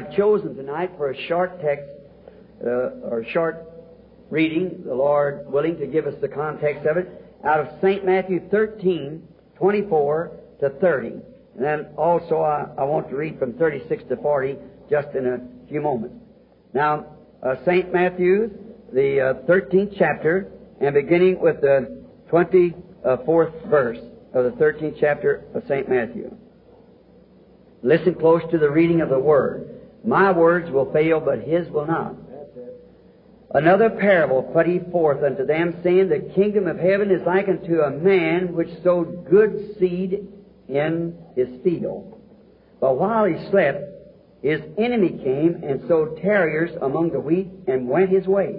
Have chosen tonight for a short text, uh, or short reading, the Lord willing to give us the context of it, out of St. Matthew 13, 24 to 30. And then also I, I want to read from 36 to 40 just in a few moments. Now, uh, St. Matthew, the uh, 13th chapter, and beginning with the 24th verse of the 13th chapter of St. Matthew. Listen close to the reading of the Word. My words will fail, but His will not. Another parable put he forth unto them, saying, The kingdom of heaven is like unto a man which sowed good seed in his field. But while he slept, his enemy came and sowed tares among the wheat and went his way.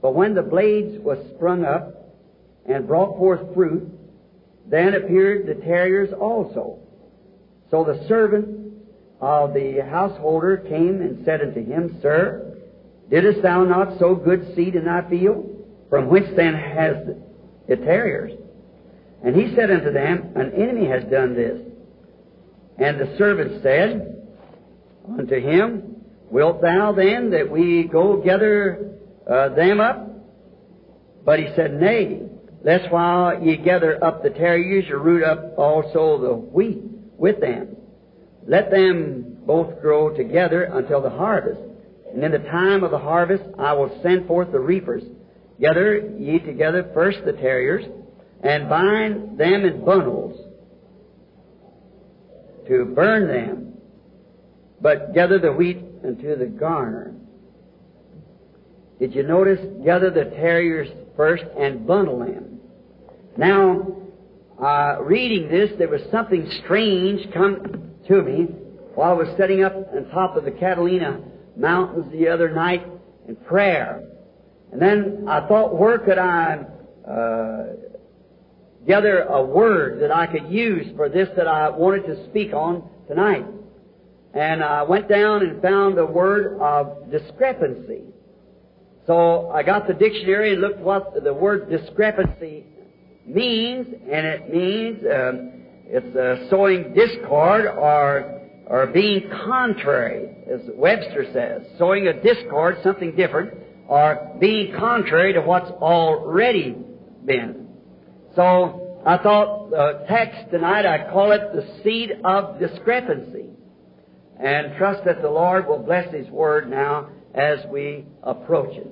But when the blades was sprung up and brought forth fruit, then appeared the tares also. So the servant of the householder came and said unto him, Sir, didst thou not sow good seed in thy field? From whence then has it tares? And he said unto them, An enemy has done this. And the servant said unto him, Wilt thou then that we go gather uh, them up? But he said, Nay, lest while ye gather up the tares, you root up also the wheat with them. Let them both grow together until the harvest. And in the time of the harvest I will send forth the reapers. Gather ye together first the terriers, and bind them in bundles to burn them, but gather the wheat into the garner. Did you notice? Gather the terriers first and bundle them. Now, uh, reading this, there was something strange come to me while I was sitting up on top of the Catalina Mountains the other night in prayer. And then I thought, where could I uh, gather a word that I could use for this that I wanted to speak on tonight? And I went down and found a word of discrepancy. So I got the dictionary and looked what the word discrepancy means, and it means um, it's uh, sowing discord or or being contrary, as Webster says, sowing a discord, something different, or being contrary to what's already been. So I thought the text tonight I call it the seed of discrepancy, and trust that the Lord will bless His word now as we approach it.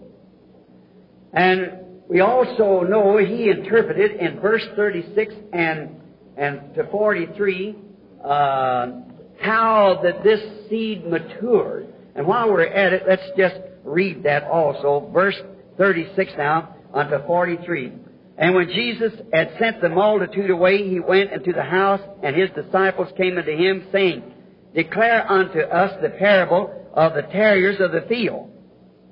And we also know he interpreted in verse 36 and, and to 43 uh, how that this seed matured. And while we're at it, let's just read that also. Verse 36 now unto 43. And when Jesus had sent the multitude away, he went into the house, and his disciples came unto him, saying, Declare unto us the parable of the terriers of the field.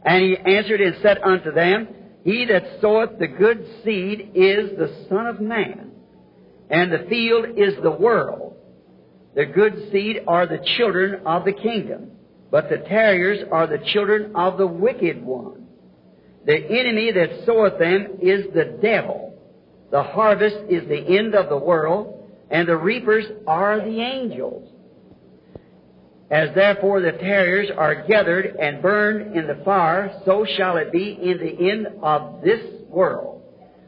And he answered and said unto them, he that soweth the good seed is the Son of Man, and the field is the world. The good seed are the children of the kingdom, but the terriers are the children of the wicked one. The enemy that soweth them is the devil. The harvest is the end of the world, and the reapers are the angels. As therefore the terriers are gathered and burned in the fire, so shall it be in the end of this world.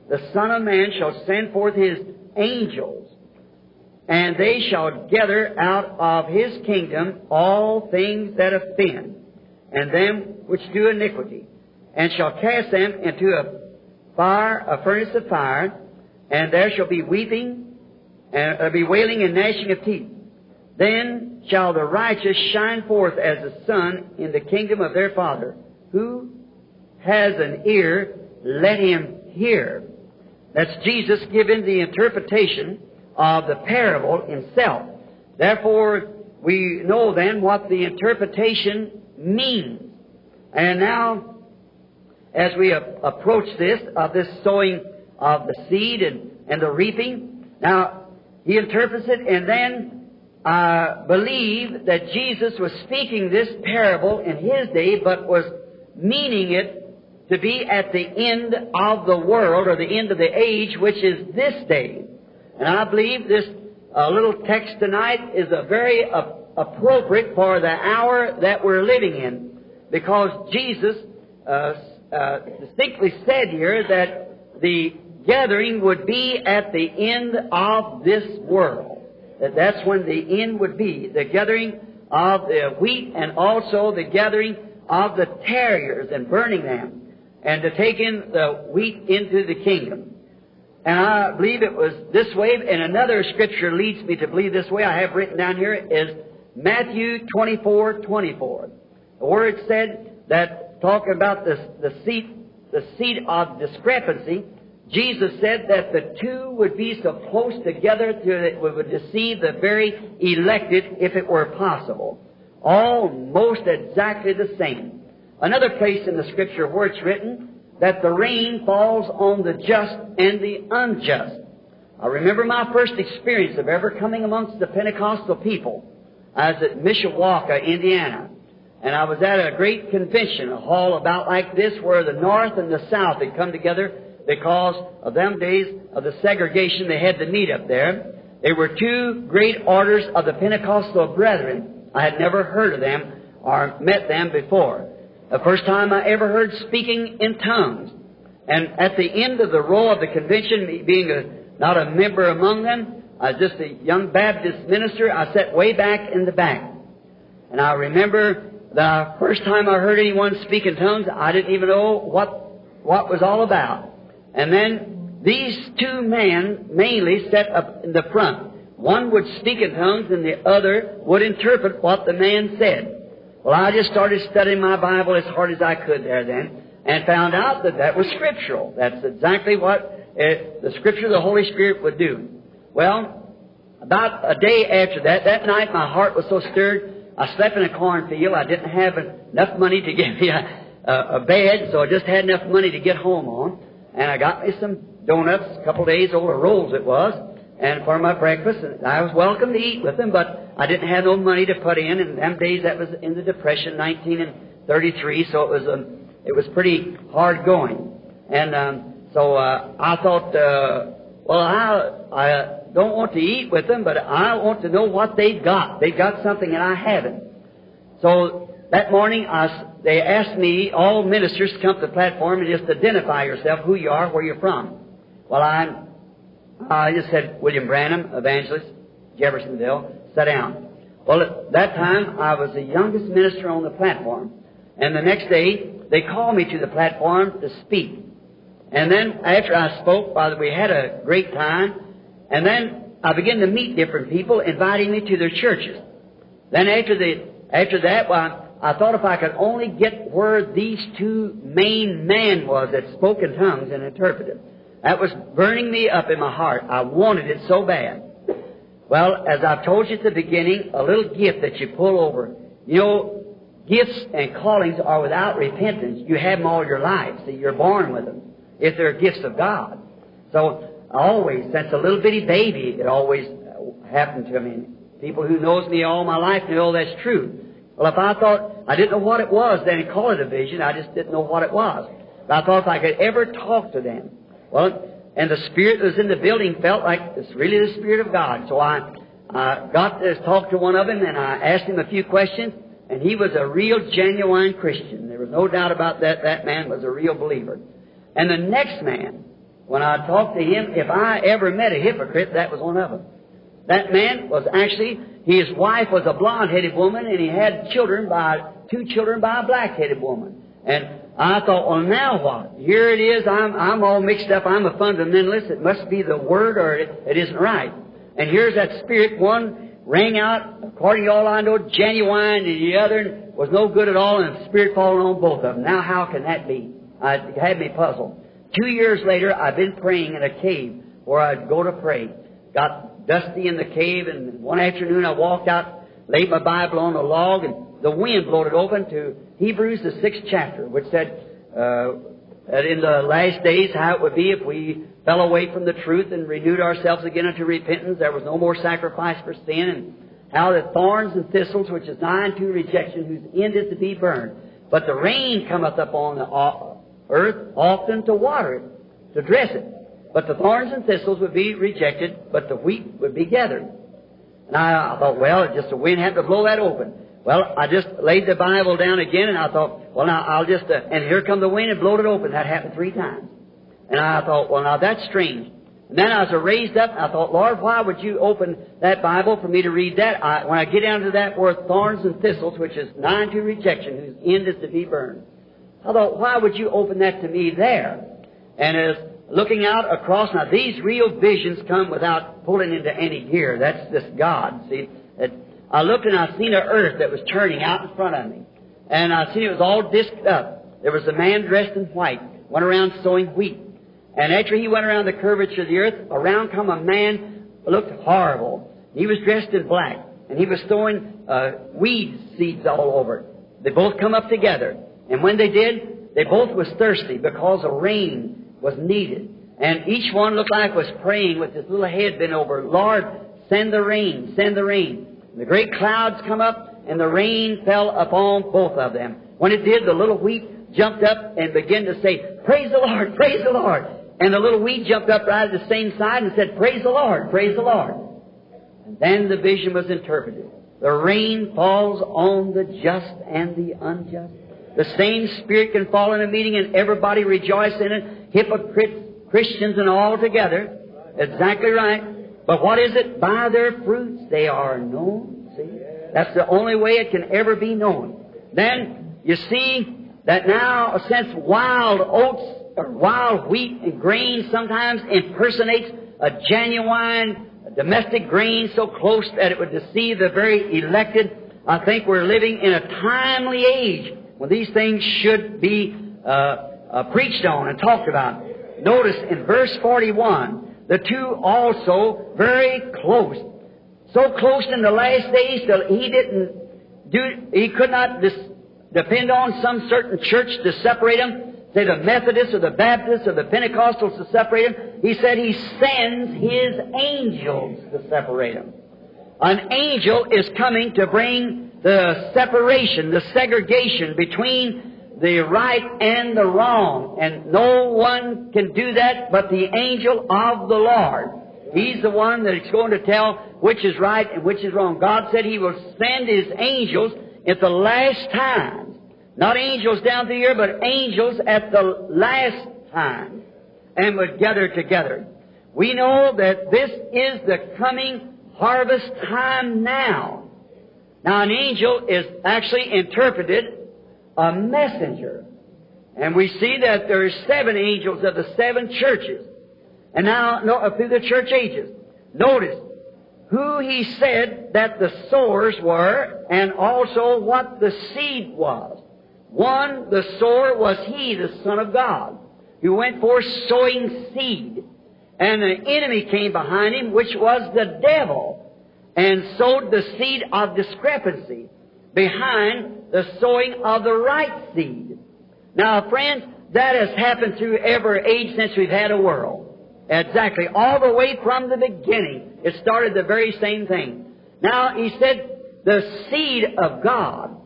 The Son of Man shall send forth his angels, and they shall gather out of his kingdom all things that offend, and them which do iniquity, and shall cast them into a fire, a furnace of fire, and there shall be weeping, and there be wailing and gnashing of teeth. Then shall the righteous shine forth as the sun in the kingdom of their Father. Who has an ear, let him hear. That's Jesus giving the interpretation of the parable himself. Therefore, we know then what the interpretation means. And now, as we approach this, of this sowing of the seed and, and the reaping, now, he interprets it and then I believe that Jesus was speaking this parable in his day, but was meaning it to be at the end of the world or the end of the age, which is this day. And I believe this uh, little text tonight is a very uh, appropriate for the hour that we're living in. Because Jesus uh, uh, distinctly said here that the gathering would be at the end of this world. That that's when the end would be. The gathering of the wheat and also the gathering of the tares and burning them and to take in the wheat into the kingdom. And I believe it was this way, and another scripture leads me to believe this way. I have written down here is Matthew 24, 24. The word said that talking about the, the seat, the seat of discrepancy, Jesus said that the two would be so close together that it would deceive the very elected if it were possible. Almost exactly the same. Another place in the scripture where it's written that the rain falls on the just and the unjust. I remember my first experience of ever coming amongst the Pentecostal people. I was at Mishawaka, Indiana. And I was at a great convention, a hall about like this, where the North and the South had come together because of them days of the segregation they had to meet up there. They were two great orders of the Pentecostal Brethren. I had never heard of them or met them before. The first time I ever heard speaking in tongues. And at the end of the row of the convention, being a, not a member among them, I was just a young Baptist minister, I sat way back in the back. And I remember the first time I heard anyone speak in tongues, I didn't even know what, what was all about. And then these two men mainly sat up in the front. One would speak in tongues and the other would interpret what the man said. Well, I just started studying my Bible as hard as I could there then and found out that that was scriptural. That's exactly what uh, the scripture of the Holy Spirit would do. Well, about a day after that, that night my heart was so stirred, I slept in a cornfield. I didn't have enough money to get me a, a, a bed, so I just had enough money to get home on. And I got me some donuts, a couple days old, or rolls it was, and for my breakfast. And I was welcome to eat with them, but I didn't have no money to put in. And them days, that was in the Depression, 1933, so it was um, it was pretty hard going. And um, so uh, I thought, uh, well, I I don't want to eat with them, but I want to know what they've got. They've got something and I haven't. So that morning, I, they asked me, all ministers, to come to the platform and just identify yourself, who you are, where you're from. Well, I, I just said, William Branham, evangelist, Jeffersonville, sit down. Well, at that time, I was the youngest minister on the platform. And the next day, they called me to the platform to speak. And then after I spoke, Father, we had a great time. And then I began to meet different people, inviting me to their churches. Then after the after that, well, I thought if I could only get where these two main men was that spoke in tongues and interpreted. That was burning me up in my heart. I wanted it so bad. Well, as I've told you at the beginning, a little gift that you pull over. You know, gifts and callings are without repentance. You have them all your life. See, you're born with them. If they're gifts of God. So, always, since a little bitty baby, it always happened to me. People who knows me all my life know that's true. Well, if I thought I didn't know what it was, then he'd call it a vision. I just didn't know what it was. But I thought if I could ever talk to them, well, and the spirit that was in the building felt like it's really the spirit of God. So I got to talk to one of them, and I asked him a few questions, and he was a real, genuine Christian. There was no doubt about that. That man was a real believer. And the next man, when I talked to him, if I ever met a hypocrite, that was one of them. That man was actually, his wife was a blonde-headed woman, and he had children by, two children by a black-headed woman. And I thought, well, now what? Here it is, I'm, I'm all mixed up, I'm a fundamentalist, it must be the Word or it, it isn't right. And here's that spirit, one rang out, according to all I know, genuine, and the other was no good at all, and the spirit falling on both of them. Now how can that be? It had me puzzled. Two years later, I've been praying in a cave where I'd go to pray. Got dusty in the cave, and one afternoon I walked out, laid my Bible on a log, and the wind blew it open to Hebrews, the sixth chapter, which said uh, that in the last days how it would be if we fell away from the truth and renewed ourselves again unto repentance. There was no more sacrifice for sin, and how the thorns and thistles, which is nigh unto rejection, whose end is to be burned. But the rain cometh upon the earth often to water it, to dress it. But the thorns and thistles would be rejected, but the wheat would be gathered. And I, I thought, well, just the wind had to blow that open. Well, I just laid the Bible down again, and I thought, well, now I'll just, uh, and here come the wind and blowed it open. That happened three times. And I thought, well, now that's strange. And then I was raised up, and I thought, Lord, why would you open that Bible for me to read that? I, when I get down to that word thorns and thistles, which is nigh to rejection, whose end is to be burned. I thought, why would you open that to me there? And as looking out across, now these real visions come without pulling into any gear. That's just God. See, it, I looked and I seen an earth that was turning out in front of me. And I seen it was all disked up. There was a man dressed in white, went around sowing wheat. And after he went around the curvature of the earth, around come a man looked horrible. He was dressed in black, and he was throwing uh, weed seeds all over. They both come up together. And when they did, they both was thirsty because of rain was needed. And each one looked like was praying with his little head bent over, Lord, send the rain, send the rain. And The great clouds come up, and the rain fell upon both of them. When it did, the little wheat jumped up and began to say, Praise the Lord, praise the Lord. And the little wheat jumped up right at the same side and said, Praise the Lord, praise the Lord. And then the vision was interpreted. The rain falls on the just and the unjust. The same Spirit can fall in a meeting and everybody rejoice in it. Hypocrites, Christians, and all together. Exactly right. But what is it? By their fruits they are known. See? That's the only way it can ever be known. Then you see that now, since wild oats or wild wheat and grain sometimes impersonates a genuine domestic grain so close that it would deceive the very elected, I think we're living in a timely age when these things should be uh, uh, preached on and talked about. Notice in verse 41, the two also very close. So close in the last days that he didn't do, he could not dis, depend on some certain church to separate them, say the Methodists or the Baptists or the Pentecostals to separate them. He said he sends his angels to separate them. An angel is coming to bring the separation, the segregation between the right and the wrong. And no one can do that but the angel of the Lord. He's the one that is going to tell which is right and which is wrong. God said He will send His angels at the last times. Not angels down the year, but angels at the last time. And would gather together. We know that this is the coming harvest time now. Now an angel is actually interpreted a messenger. And we see that there are seven angels of the seven churches. And now, no, uh, through the church ages. Notice who he said that the sowers were and also what the seed was. One, the sower was he, the Son of God, who went forth sowing seed. And an enemy came behind him, which was the devil, and sowed the seed of discrepancy behind the sowing of the right seed. Now, friends, that has happened through every age since we've had a world. Exactly. All the way from the beginning, it started the very same thing. Now, he said, the seed of God,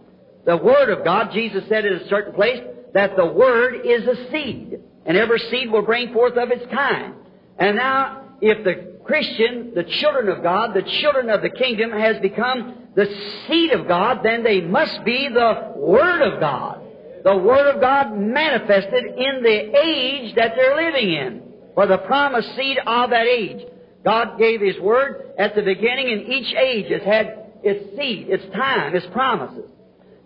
the Word of God, Jesus said in a certain place, that the Word is a seed, and every seed will bring forth of its kind. And now, if the Christian, the children of God, the children of the kingdom, has become the seed of God, then they must be the Word of God. The Word of God manifested in the age that they're living in. For the promised seed of that age. God gave His Word at the beginning, and each age has had its seed, its time, its promises.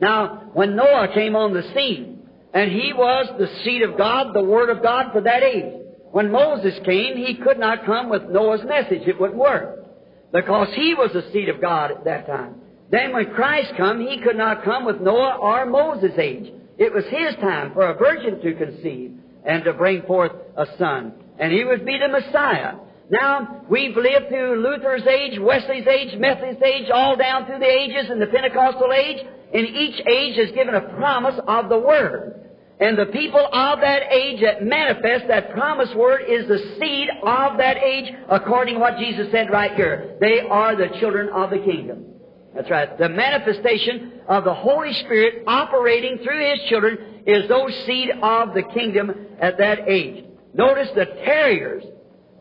Now, when Noah came on the scene, and he was the seed of God, the Word of God for that age. When Moses came, he could not come with Noah's message. It wouldn't work because he was the seed of God at that time. Then when Christ come, he could not come with Noah or Moses' age. It was his time for a virgin to conceive and to bring forth a son. And he would be the Messiah. Now, we've lived through Luther's age, Wesley's age, Methodist age, all down through the ages and the Pentecostal age, and each age has given a promise of the Word. And the people of that age that manifest that promised word is the seed of that age, according to what Jesus said right here. They are the children of the kingdom. That's right. The manifestation of the Holy Spirit operating through His children is those seed of the kingdom at that age. Notice the terriers.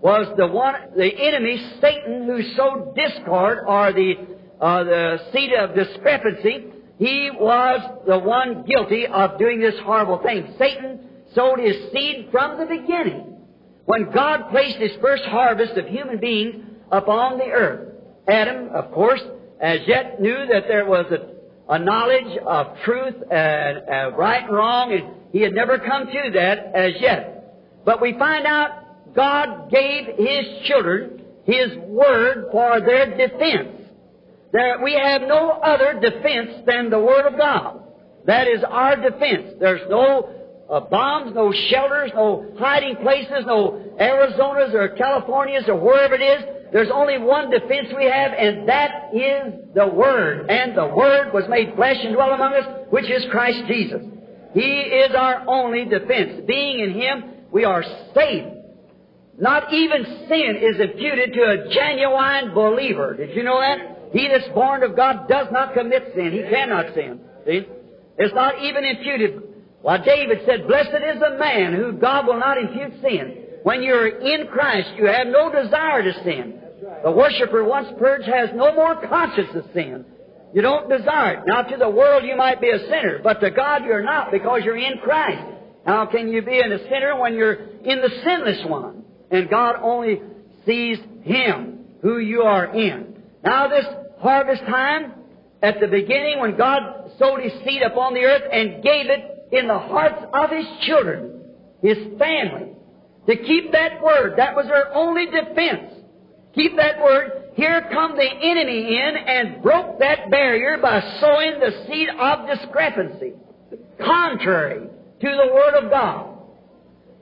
was the one, the enemy, Satan, who sowed discord or the, uh, the seed of discrepancy. He was the one guilty of doing this horrible thing. Satan sowed his seed from the beginning. When God placed his first harvest of human beings upon the earth, Adam, of course, as yet knew that there was a, a knowledge of truth and right and wrong, and he had never come to that as yet. But we find out God gave His children His Word for their defense. There, we have no other defense than the Word of God. That is our defense. There's no uh, bombs, no shelters, no hiding places, no Arizonas or Californias or wherever it is. There's only one defense we have, and that is the Word. And the Word was made flesh and dwelt among us, which is Christ Jesus. He is our only defense. Being in Him, we are safe. Not even sin is imputed to a genuine believer. Did you know that? He that's born of God does not commit sin. He cannot sin. See? It's not even imputed. Well, David said, Blessed is the man who God will not impute sin. When you're in Christ, you have no desire to sin. The worshiper once purged has no more conscience of sin. You don't desire it. Now, to the world you might be a sinner, but to God you're not because you're in Christ. How can you be a sinner when you're in the sinless one? And God only sees Him, who you are in. Now, this harvest time, at the beginning when God sowed His seed upon the earth and gave it in the hearts of His children, His family, to keep that word, that was their only defense. Keep that word here come the enemy in and broke that barrier by sowing the seed of discrepancy, contrary to the Word of God.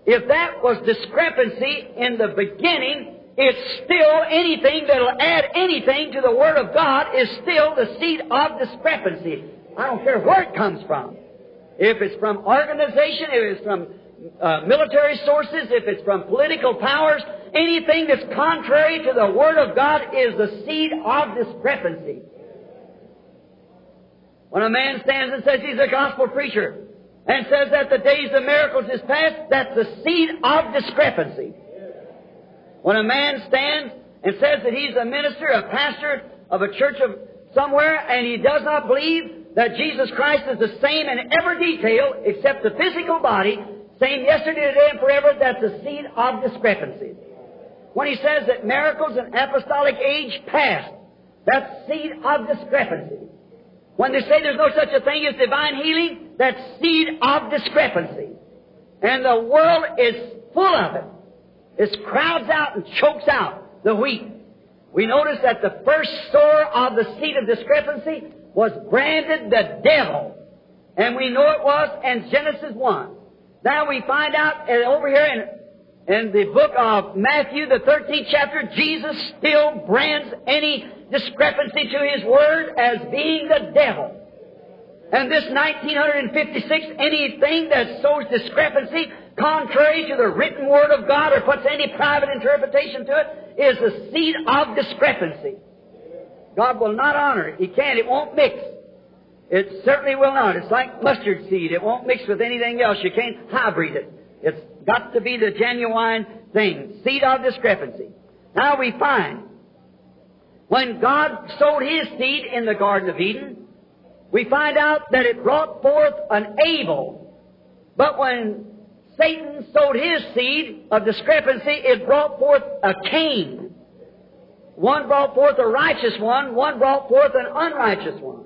If that was discrepancy in the beginning, it's still anything that'll add anything to the Word of God is still the seed of discrepancy. I don't care where it comes from. If it's from organization, if it's from uh, military sources, if it's from political powers, anything that's contrary to the Word of God is the seed of discrepancy. When a man stands and says he's a gospel preacher and says that the days of miracles is past, that's the seed of discrepancy. When a man stands and says that he's a minister, a pastor of a church of somewhere, and he does not believe that Jesus Christ is the same in every detail except the physical body, same yesterday, today, and forever, that's a seed of discrepancy. When he says that miracles and apostolic age past, that's seed of discrepancy. When they say there's no such a thing as divine healing, that's seed of discrepancy. And the world is full of it. It crowds out and chokes out the wheat. We notice that the first sower of the seed of discrepancy was branded the devil. And we know it was in Genesis 1. Now we find out uh, over here in, in the book of Matthew, the 13th chapter, Jesus still brands any discrepancy to His Word as being the devil. And this 1956, anything that sows discrepancy contrary to the written Word of God or puts any private interpretation to it is the seed of discrepancy. God will not honor it. He can't. It won't mix. It certainly will not. It's like mustard seed. It won't mix with anything else. You can't hybrid it. It's got to be the genuine thing. Seed of discrepancy. Now we find when God sowed His seed in the Garden of Eden, we find out that it brought forth an Abel. But when Satan sowed his seed of discrepancy, it brought forth a Cain. One brought forth a righteous one, one brought forth an unrighteous one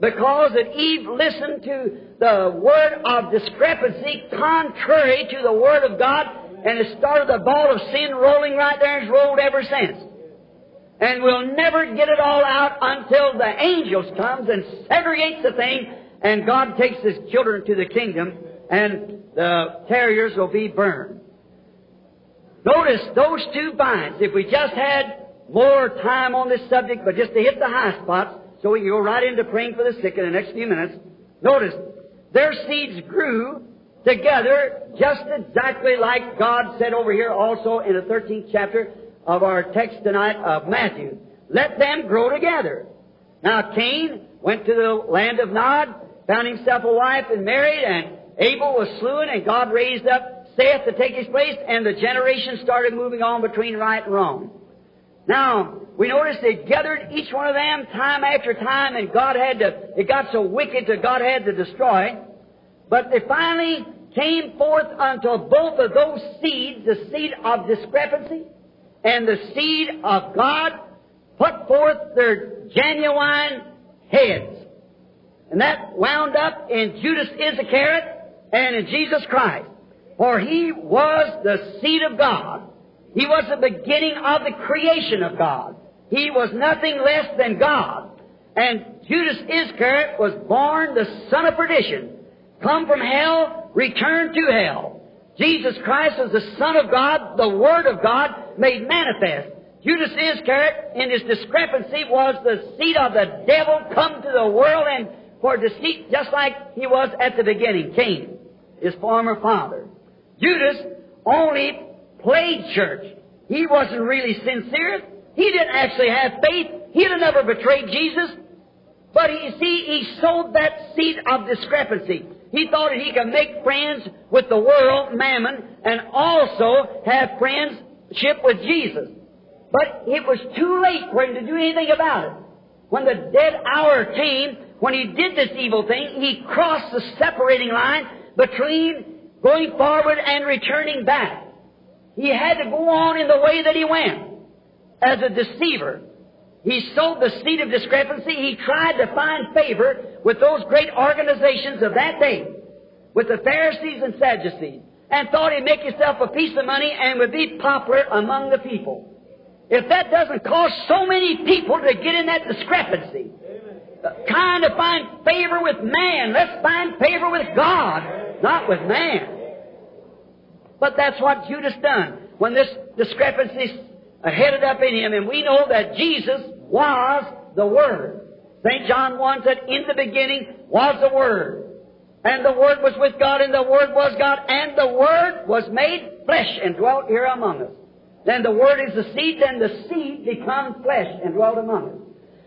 because that Eve listened to the word of discrepancy contrary to the word of God, and it started the ball of sin rolling right there and it's rolled ever since. And we'll never get it all out until the angels comes and segregates the thing, and God takes His children to the kingdom, and the tares will be burned. Notice those two vines. If we just had more time on this subject, but just to hit the high spots, so we can go right into praying for the sick in the next few minutes. Notice, their seeds grew together just exactly like God said over here also in the 13th chapter of our text tonight of Matthew. Let them grow together. Now Cain went to the land of Nod, found himself a wife and married, and Abel was slain, and God raised up Seth to take his place, and the generation started moving on between right and wrong. Now, we notice they gathered each one of them time after time, and God had to, it got so wicked that God had to destroy. But they finally came forth unto both of those seeds, the seed of discrepancy and the seed of God, put forth their genuine heads. And that wound up in Judas Iscariot and in Jesus Christ. For he was the seed of God. He was the beginning of the creation of God. He was nothing less than God. And Judas Iscariot was born the son of perdition, come from hell, returned to hell. Jesus Christ was the Son of God, the Word of God made manifest. Judas Iscariot, in his discrepancy, was the seed of the devil come to the world and for deceit, just like he was at the beginning, Cain, his former father. Judas only played church. He wasn't really sincere. He didn't actually have faith. He'd have never betrayed Jesus. But you see, he sowed that seed of discrepancy. He thought that he could make friends with the world, mammon, and also have friendship with Jesus. But it was too late for him to do anything about it. When the dead hour came, when he did this evil thing, he crossed the separating line between going forward and returning back. He had to go on in the way that he went as a deceiver. He sowed the seed of discrepancy. He tried to find favor with those great organizations of that day, with the Pharisees and Sadducees, and thought he'd make himself a piece of money and would be popular among the people. If that doesn't cause so many people to get in that discrepancy, trying to find favor with man, let's find favor with God, not with man. But that's what Judas done. When this discrepancy uh, headed up in him, and we know that Jesus was the Word. St. John 1 said, In the beginning was the Word. And the Word was with God, and the Word was God, and the Word was made flesh and dwelt here among us. Then the Word is the seed, then the seed becomes flesh and dwelt among us.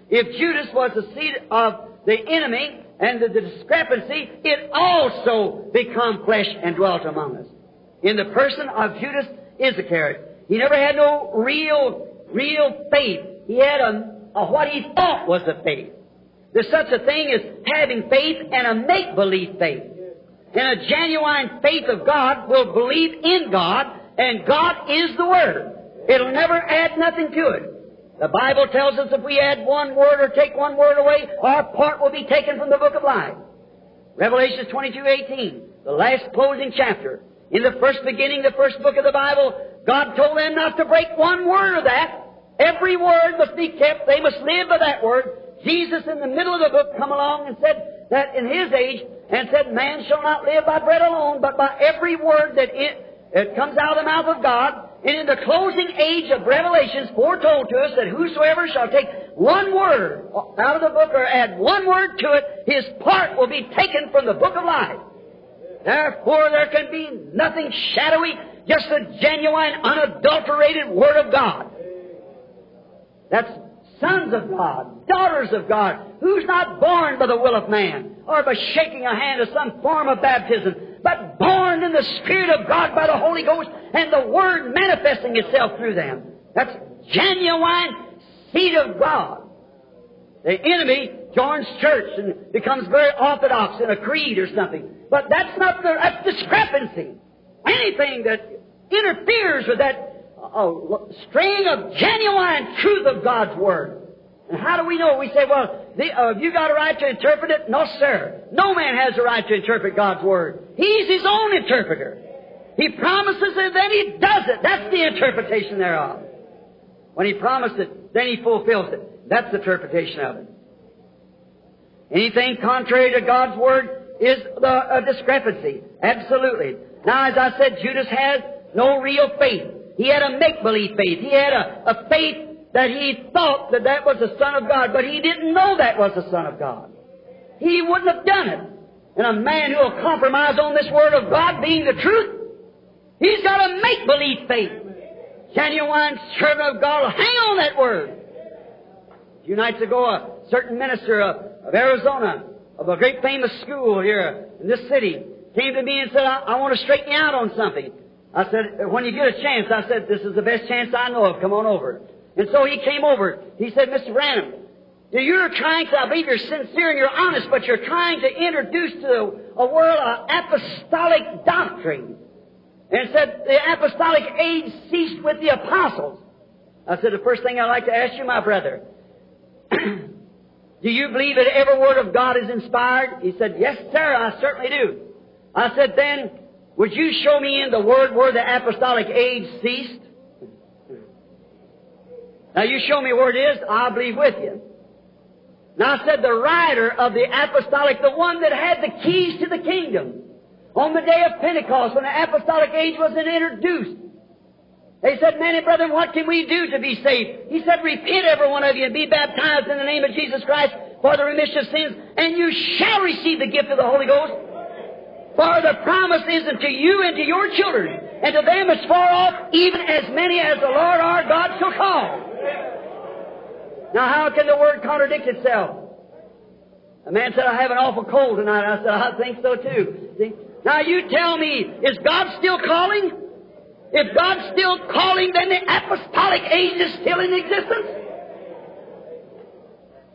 If Judas was the seed of the enemy and the discrepancy, it also become flesh and dwelt among us. In the person of Judas Iscariot, he never had no real, real faith. He had a, a what he thought was a faith. There's such a thing as having faith and a make-believe faith. And a genuine faith of God will believe in God, and God is the Word. It'll never add nothing to it. The Bible tells us if we add one word or take one word away, our part will be taken from the book of life. Revelation 22, 18, the last closing chapter. In the first beginning, the first book of the Bible, God told them not to break one word of that. Every word must be kept. They must live by that word. Jesus in the middle of the book come along and said that in his age and said, man shall not live by bread alone, but by every word that it, it comes out of the mouth of God. And in the closing age of Revelations foretold to us that whosoever shall take one word out of the book or add one word to it, his part will be taken from the book of life. Therefore there can be nothing shadowy just the genuine, unadulterated Word of God. That's sons of God, daughters of God, who's not born by the will of man or by shaking a hand of some form of baptism, but born in the Spirit of God by the Holy Ghost and the Word manifesting itself through them. That's genuine seed of God. The enemy joins church and becomes very orthodox in a creed or something. But that's not the, that's discrepancy. Anything that interferes with that uh, string of genuine truth of God's Word. And how do we know? We say, well, the, uh, you got a right to interpret it? No, sir. No man has a right to interpret God's Word. He's his own interpreter. He promises it, then he does it. That's the interpretation thereof. When he promised it, then he fulfills it. That's the interpretation of it. Anything contrary to God's Word is the, a discrepancy. Absolutely. Now, as I said, Judas has no real faith. He had a make-believe faith. He had a, a faith that he thought that that was the Son of God, but he didn't know that was the Son of God. He wouldn't have done it. And a man who will compromise on this Word of God being the truth, he's got a make-believe faith. Genuine servant of God will hang on that Word. A few nights ago, a certain minister of, of Arizona, of a great famous school here in this city, came to me and said, I, I want to straighten you out on something. I said, when you get a chance, I said, this is the best chance I know of. Come on over. And so he came over. He said, Mr. Branham, you're trying to, I believe you're sincere and you're honest, but you're trying to introduce to a world an apostolic doctrine. And said, the apostolic age ceased with the apostles. I said, the first thing I'd like to ask you, my brother, do you believe that every word of God is inspired? He said, yes, sir, I certainly do. I said, then, would you show me in the word where the apostolic age ceased? Now you show me where it is, I'll believe with you. Now I said the writer of the apostolic, the one that had the keys to the kingdom, on the day of Pentecost when the apostolic age was introduced, they said, Manny, brethren, what can we do to be saved? He said, repent every one of you and be baptized in the name of Jesus Christ for the remission of sins, and you shall receive the gift of the Holy Ghost. For the promise is unto you and to your children, and to them as far off, even as many as the Lord our God shall call. Now, how can the word contradict itself? A man said, I have an awful cold tonight. I said, I think so too. See? Now, you tell me, is God still calling? If God's still calling, then the apostolic age is still in existence?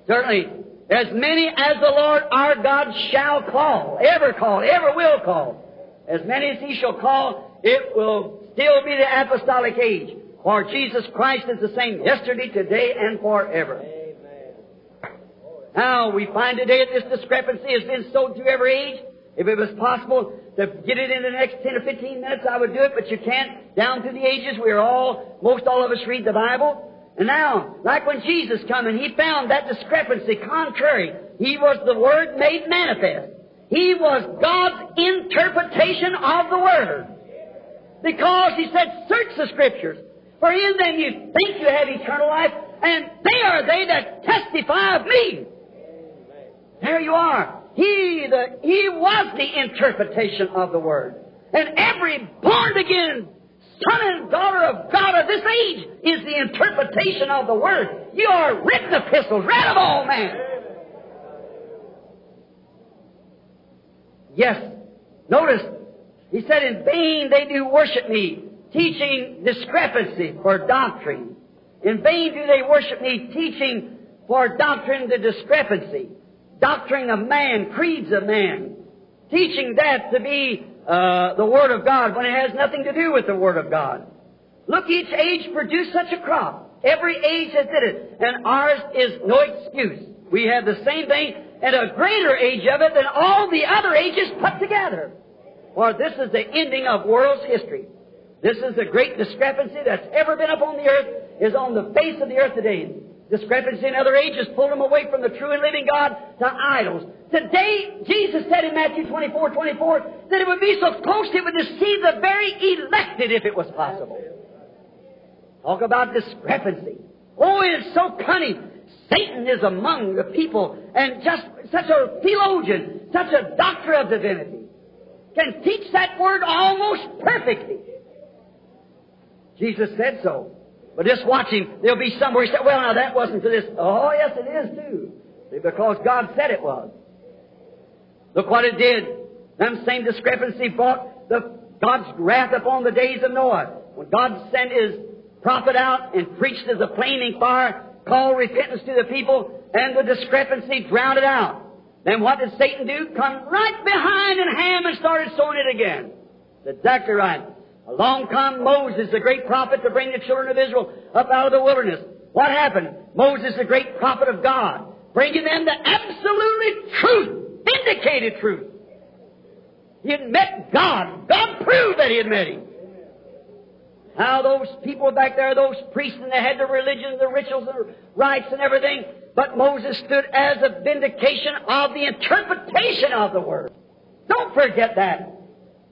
Certainly, as many as the Lord our God shall call, ever call, ever will call, as many as He shall call, it will still be the apostolic age. For Jesus Christ is the same yesterday, today, and forever. Amen. Now, we find today that this discrepancy has been sowed through every age. If it was possible to get it in the next 10 or 15 minutes, I would do it, but you can't. Down through the ages, we are all, most all of us read the Bible. And now, like when Jesus come and he found that discrepancy contrary, he was the Word made manifest. He was God's interpretation of the Word. Because he said, search the Scriptures. For in them you think you have eternal life, and they are they that testify of me. There you are. He, the, he was the interpretation of the Word. And every born again son and daughter of God of this age is the interpretation of the Word. You are written epistles, read of all men. Yes. Notice, he said, In vain they do worship me, teaching discrepancy for doctrine. In vain do they worship me, teaching for doctrine the discrepancy. Doctrine of man, creeds of man. Teaching that to be uh, the Word of God when it has nothing to do with the Word of God. Look, each age produced such a crop. Every age has did it, and ours is no excuse. We have the same thing and a greater age of it than all the other ages put together. For this is the ending of world's history. This is the great discrepancy that's ever been upon the earth, is on the face of the earth today. Discrepancy in other ages pulled them away from the true and living God to idols. Today, Jesus said in Matthew 24, 24, that it would be so close it would deceive the very elected if it was possible. Talk about discrepancy. Oh, it is so cunning. Satan is among the people and just such a theologian, such a doctor of divinity, can teach that word almost perfectly. Jesus said so. But just watch him. There'll be somewhere he said, well, now that wasn't for this. Oh, yes, it is too. See, because God said it was. Look what it did. Them same discrepancy brought the, God's wrath upon the days of Noah. When God sent His prophet out and preached as a flaming fire, called repentance to the people, and the discrepancy drowned it out. Then what did Satan do? Come right behind in Ham and started sowing it again. That's exactly right. Along come Moses, the great prophet, to bring the children of Israel up out of the wilderness. What happened? Moses, the great prophet of God, bringing them the absolutely truth, vindicated truth. He had met God. God proved that he had met him. How those people back there, those priests, and they had the religion, the rituals, the rites, and everything. But Moses stood as a vindication of the interpretation of the Word. Don't forget that.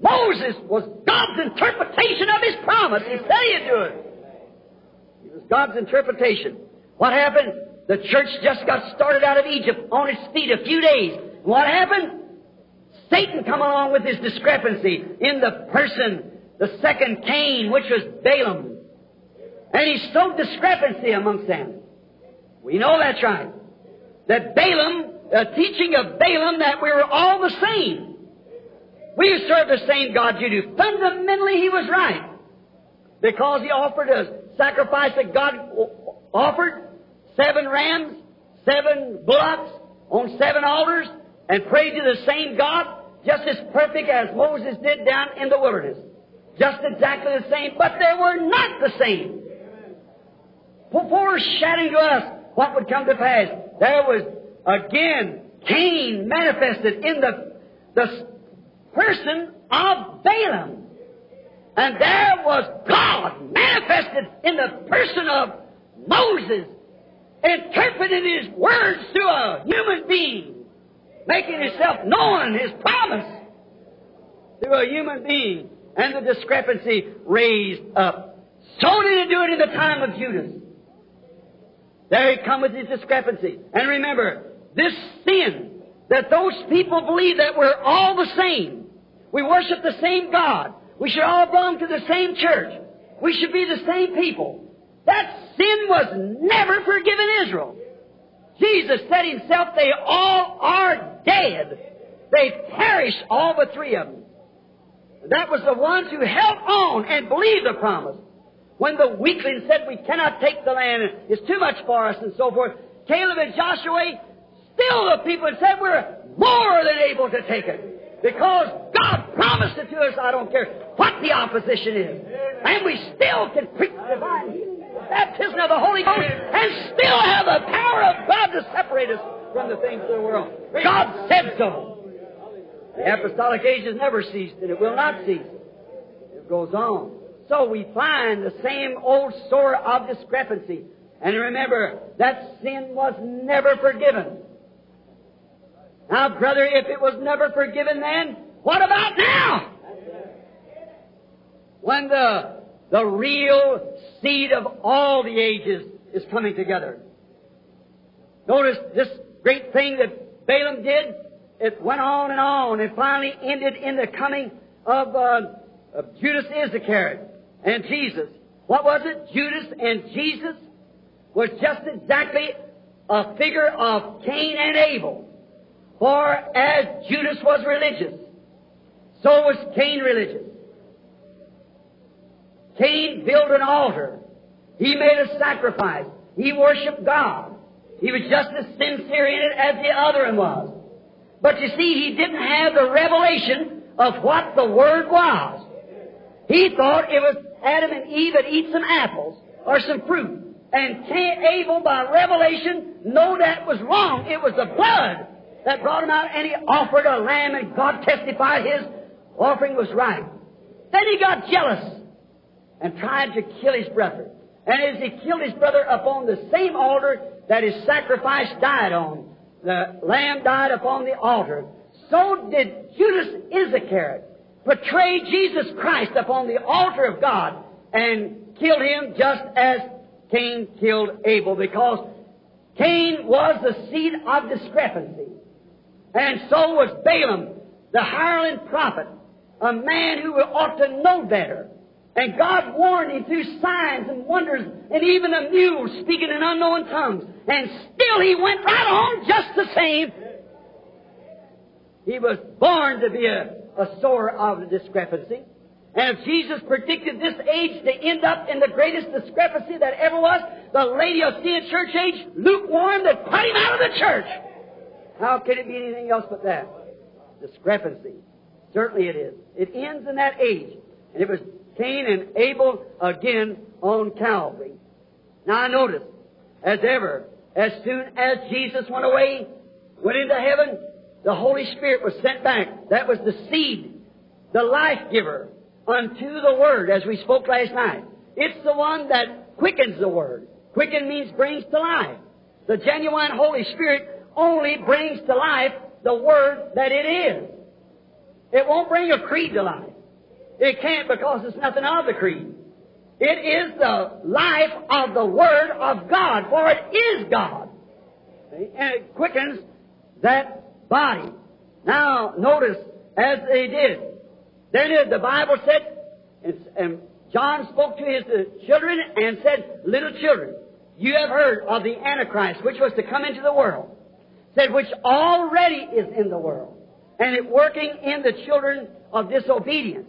Moses was God's interpretation of His promise. He said he'd do it. It was God's interpretation. What happened? The church just got started out of Egypt on its feet a few days. What happened? Satan come along with his discrepancy in the person, the second Cain, which was Balaam. And he sowed discrepancy amongst them. We know that's right. That Balaam, the teaching of Balaam that we were all the same. We serve the same God you do. Fundamentally, he was right. Because he offered a sacrifice that God offered, seven rams, seven bullocks on seven altars, and prayed to the same God, just as perfect as Moses did down in the wilderness. Just exactly the same, but they were not the same. Foreshadowing to us what would come to pass. There was again Cain manifested in the, the person of Balaam. And there was God manifested in the person of Moses, interpreting his words through a human being, making himself known, his promise, through a human being, and the discrepancy raised up. So did he do it in the time of Judas. There he come with his discrepancy. And remember, this sin that those people believe that we're all the same. We worship the same God. We should all belong to the same church. We should be the same people. That sin was never forgiven Israel. Jesus said himself, they all are dead. They perished, all but three of them. That was the ones who held on and believed the promise. When the weakling said, we cannot take the land, it's too much for us, and so forth, Caleb and Joshua, still the people said, we're more than able to take it. Because God promised it to us, I don't care what the opposition is. And we still can preach divine baptism of the Holy Ghost, and still have the power of God to separate us from the things of the world. God said so. The apostolic age has never ceased, and it will not cease. It goes on. So we find the same old sore of discrepancy. And remember, that sin was never forgiven. Now, brother, if it was never forgiven then, what about now? When the, the real seed of all the ages is coming together. Notice this great thing that Balaam did, it went on and on and finally ended in the coming of, uh, of Judas Iscariot and Jesus. What was it? Judas and Jesus was just exactly a figure of Cain and Abel. For as Judas was religious, so was Cain religious. Cain built an altar. He made a sacrifice. He worshiped God. He was just as sincere in it as the other one was. But you see, he didn't have the revelation of what the Word was. He thought it was Adam and Eve had eat some apples or some fruit. And Cain, Abel, by revelation, know that was wrong. It was the blood that brought him out, and he offered a lamb, and God testified his offering was right. Then he got jealous and tried to kill his brother. And as he killed his brother upon the same altar that his sacrifice died on, the lamb died upon the altar, so did Judas Iscariot betray Jesus Christ upon the altar of God and kill him just as Cain killed Abel because Cain was the seed of discrepancy. And so was Balaam, the hireling prophet, a man who ought to know better. And God warned him through signs and wonders and even a mule speaking in unknown tongues. And still he went right on just the same. He was born to be a, a sower of discrepancy. And if Jesus predicted this age to end up in the greatest discrepancy that ever was, the Lady of Laodicean church age, lukewarm, that put him out of the church. How could it be anything else but that? Discrepancy. Certainly it is. It ends in that age. And it was Cain and Abel again on Calvary. Now I notice, as ever, as soon as Jesus went away, went into heaven, the Holy Spirit was sent back. That was the seed, the life giver unto the Word, as we spoke last night. It's the one that quickens the Word. Quicken means brings to life. The genuine Holy Spirit only brings to life the Word that it is. It won't bring a creed to life. It can't because it's nothing of the creed. It is the life of the Word of God, for it is God. And it quickens that body. Now, notice, as they did, then the Bible said, and John spoke to his uh, children and said, Little children, you have heard of the Antichrist, which was to come into the world. Said, which already is in the world. And it working in the children of disobedience.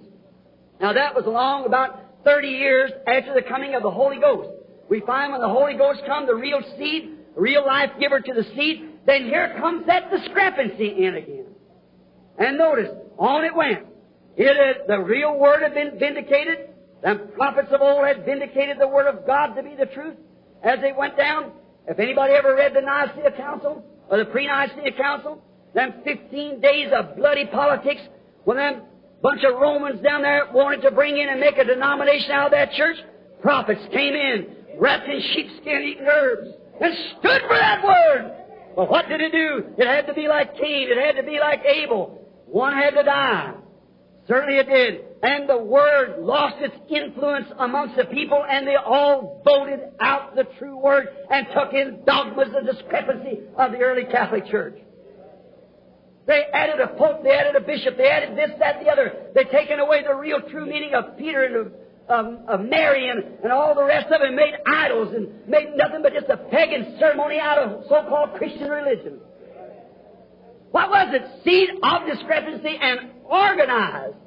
Now that was along about 30 years after the coming of the Holy Ghost. We find when the Holy Ghost comes, the real seed, real life giver to the seed, then here comes that discrepancy in again. And notice, on it went. It had, the real word had been vindicated. The prophets of old had vindicated the word of God to be the truth as they went down. If anybody ever read the Nicaea Council or the pre-Nicaea Council, them 15 days of bloody politics when them bunch of Romans down there wanted to bring in and make a denomination out of that church, prophets came in, wrapped in sheepskin, eating herbs, and stood for that word. But what did it do? It had to be like Cain. It had to be like Abel. One had to die. Certainly it did. And the Word lost its influence amongst the people and they all voted out the true Word and took in dogmas of discrepancy of the early Catholic Church. They added a pope, they added a bishop, they added this, that, the other. They've taken away the real true meaning of Peter and of, um, of Mary and, and all the rest of it, made idols and made nothing but just a pagan ceremony out of so-called Christian religion. What was it? Seed of discrepancy and organized.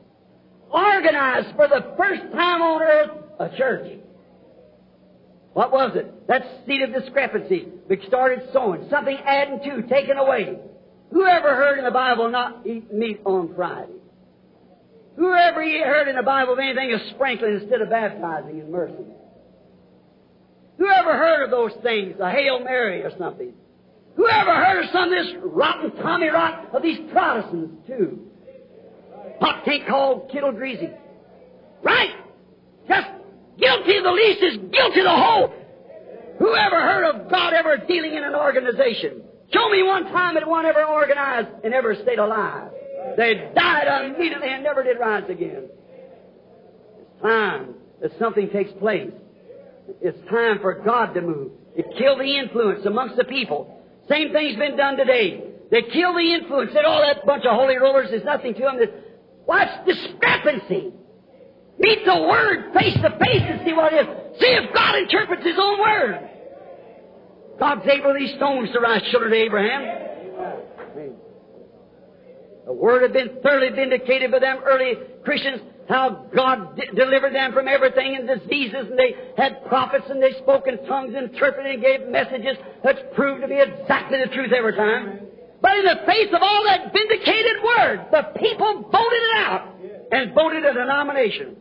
Organized for the first time on earth a church. What was it? That seed of discrepancy. We started sowing. Something adding to, taken away. Whoever heard in the Bible not eat meat on Friday? Whoever heard in the Bible of anything of sprinkling instead of baptizing in mercy? Whoever heard of those things, a Hail Mary or something? Whoever heard of some of this rotten Tommy rot of these Protestants, too? Pot can't call kittle greasy. Right? Just guilty of the least is guilty of the whole. Whoever heard of God ever dealing in an organization? Show me one time that one ever organized and ever stayed alive. They died immediately and never did rise again. It's time that something takes place. It's time for God to move. It killed the influence amongst the people. Same thing's been done today. They kill the influence. Said, all that bunch of holy rollers is nothing to them. Watch discrepancy. Meet the Word face to face and see what it is. See if God interprets His own Word. God's able these stones to rise children to Abraham. The Word had been thoroughly vindicated by them early Christians, how God d- delivered them from everything and diseases, and they had prophets and they spoke in tongues, interpreted and gave messages that proved to be exactly the truth every time. But in the face of all that vindicated Word, the people voted it out and voted a denomination.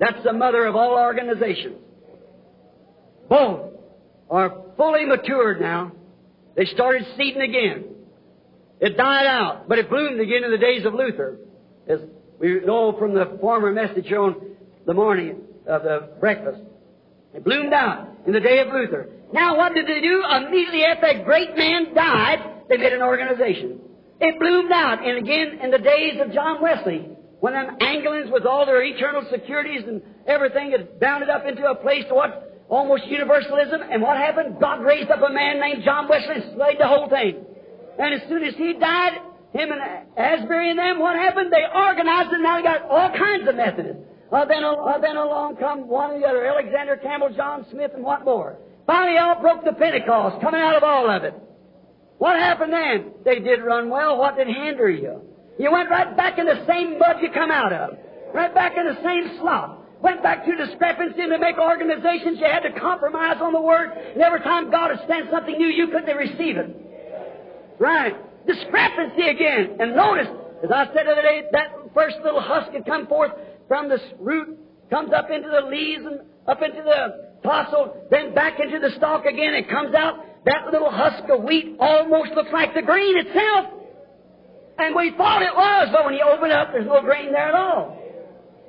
That's the mother of all organizations. Both are fully matured now. They started seeding again. It died out, but it bloomed again in the days of Luther. As we know from the former message on the morning of the breakfast. It bloomed out in the day of Luther. Now what did they do? Immediately after that great man died, they made an organization. It bloomed out, and again in the days of John Wesley, when them Anglicans with all their eternal securities and everything had bounded up into a place to what almost universalism. And what happened? God raised up a man named John Wesley and slayed the whole thing. And as soon as he died, him and Asbury and them, what happened? They organized and Now they got all kinds of Methodists. Uh, then, uh, then along come one or the other, Alexander Campbell, John Smith, and what more. Finally, all broke the Pentecost, coming out of all of it. What happened then? They did run well. What did hinder you? You went right back in the same mud you come out of. Right back in the same slop. Went back to discrepancy and to make organizations. You had to compromise on the Word. And every time God would send something new, you couldn't receive it. Right. Discrepancy again. And notice, as I said the other day, that first little husk had come forth from this root, comes up into the leaves and up into the tassel, then back into the stalk again. It comes out. That little husk of wheat almost looks like the grain itself. And we thought it was, but when you open it up, there's no grain there at all.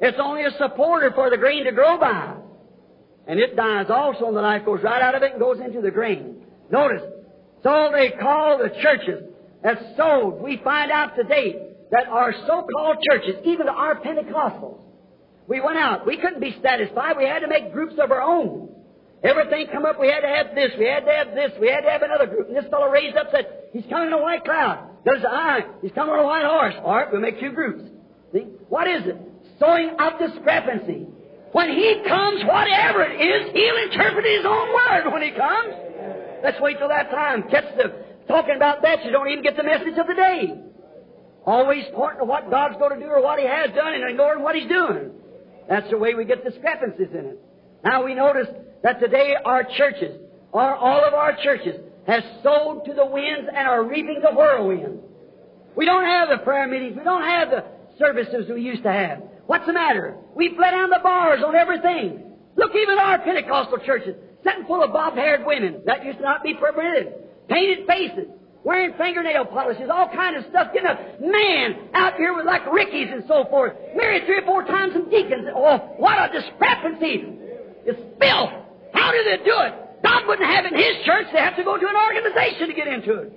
It's only a supporter for the grain to grow by. And it dies also, and the life goes right out of it and goes into the grain. Notice, so they call the churches that sowed. We find out today that our so-called churches, even our Pentecostals, we went out. We couldn't be satisfied. We had to make groups of our own. Everything come up, we had to have this, we had to have this, we had to have another group. And this fellow raised up said, He's coming in a white cloud. There's the eye. He's coming on a white horse. All right, we'll make two groups. See? What is it? Sowing of discrepancy. When He comes, whatever it is, He'll interpret His own word when He comes. Let's wait till that time. Catch the talking about that, you don't even get the message of the day. Always pointing to what God's going to do or what He has done and ignoring what He's doing. That's the way we get discrepancies in it. Now we notice that today our churches, or all of our churches, has sold to the winds and are reaping the whirlwind. We don't have the prayer meetings. We don't have the services we used to have. What's the matter? We've let down the bars on everything. Look, even our Pentecostal churches, sitting full of bob-haired women. That used to not be permitted. Painted faces, wearing fingernail polishes, all kind of stuff. Getting a man out here with like Rickies and so forth, married three or four times some deacons. Oh, what a discrepancy! It's filth. How do they do it? God wouldn't have it in His church. They have to go to an organization to get into it.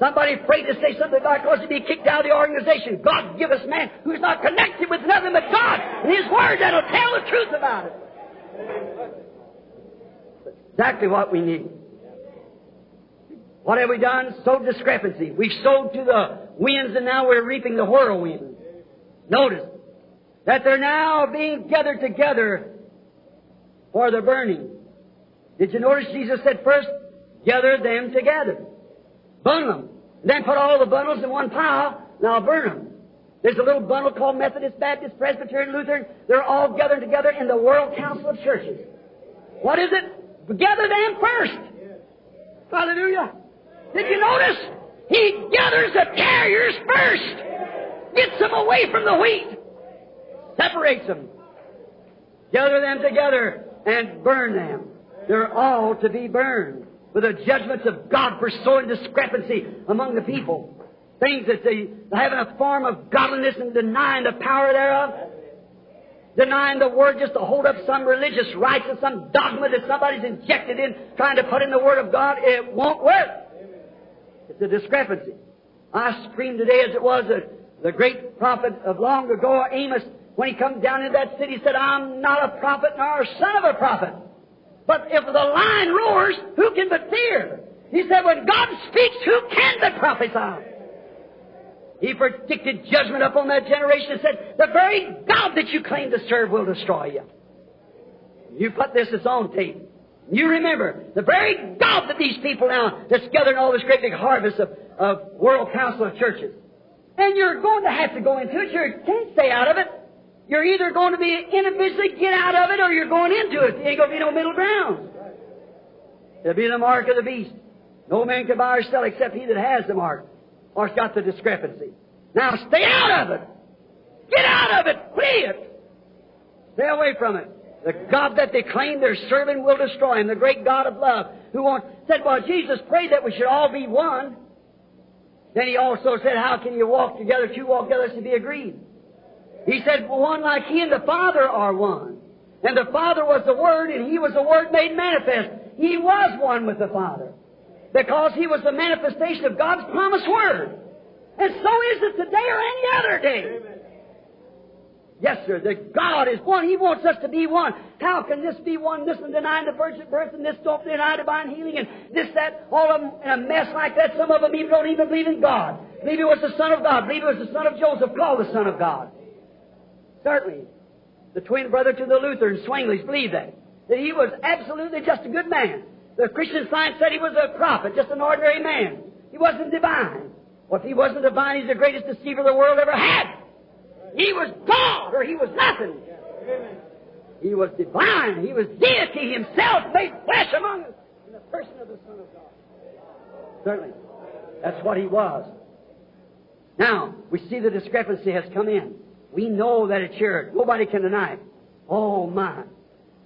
Somebody afraid to say something about because he'd be kicked out of the organization. God give us man who's not connected with nothing but God and His Word that'll tell the truth about it. Exactly what we need. What have we done? Sowed discrepancy. We've sowed to the winds and now we're reaping the whirlwind. Notice that they're now being gathered together for the burning. Did you notice Jesus said first, gather them together. Bundle them. Then put all the bundles in one pile. Now burn them. There's a little bundle called Methodist, Baptist, Presbyterian, Lutheran. They're all gathered together in the World Council of Churches. What is it? Gather them first. Hallelujah. Did you notice? He gathers the carriers first. Gets them away from the wheat. Separates them. Gather them together and burn them. They're all to be burned with the judgments of God for sowing discrepancy among the people. Things that they having a form of godliness and denying the power thereof. Denying the Word just to hold up some religious rites and some dogma that somebody's injected in, trying to put in the Word of God. It won't work. It's a discrepancy. I screamed today as it was the, great prophet of long ago, Amos, when he come down into that city, said, I'm not a prophet nor a son of a prophet. But if the lion roars, who can but fear? He said, when God speaks, who can but prophesy? He predicted judgment upon that generation and said, the very God that you claim to serve will destroy you. You put this as on tape. You remember, the very God that these people now, that's gathering all this great big harvest of, of World Council of Churches. And you're going to have to go into it. You can't stay out of it. You're either going to be in individually get out of it or you're going into it. There ain't going to be no middle ground. It'll be the mark of the beast. No man can buy or sell except he that has the mark or has got the discrepancy. Now stay out of it. Get out of it. Flee it. Stay away from it. The God that they claim they're serving will destroy him. The great God of love who wants, said, well, Jesus prayed that we should all be one. Then he also said, how can you walk together, two walk together to be agreed? He said, one like He and the Father are one. And the Father was the Word, and He was the Word made manifest. He was one with the Father. Because He was the manifestation of God's promised Word. And so is it today or any other day. Yes, sir. That God is one. He wants us to be one. How can this be one? This one denying the virgin birth, and this don't deny divine healing, and this, that, all of them in a mess like that. Some of them even don't even believe in God. Believe he was the Son of God. Believe he was the Son of Joseph, called the Son of God. Certainly. The twin brother to the Lutherans, Zwingli's, believed that. That he was absolutely just a good man. The Christian science said he was a prophet, just an ordinary man. He wasn't divine. Well, if he wasn't divine, he's the greatest deceiver the world ever had. He was God, or he was nothing. He was divine. He was deity himself made flesh among us in the person of the Son of God. Certainly. That's what he was. Now, we see the discrepancy has come in. We know that it's here. Nobody can deny it. Oh my.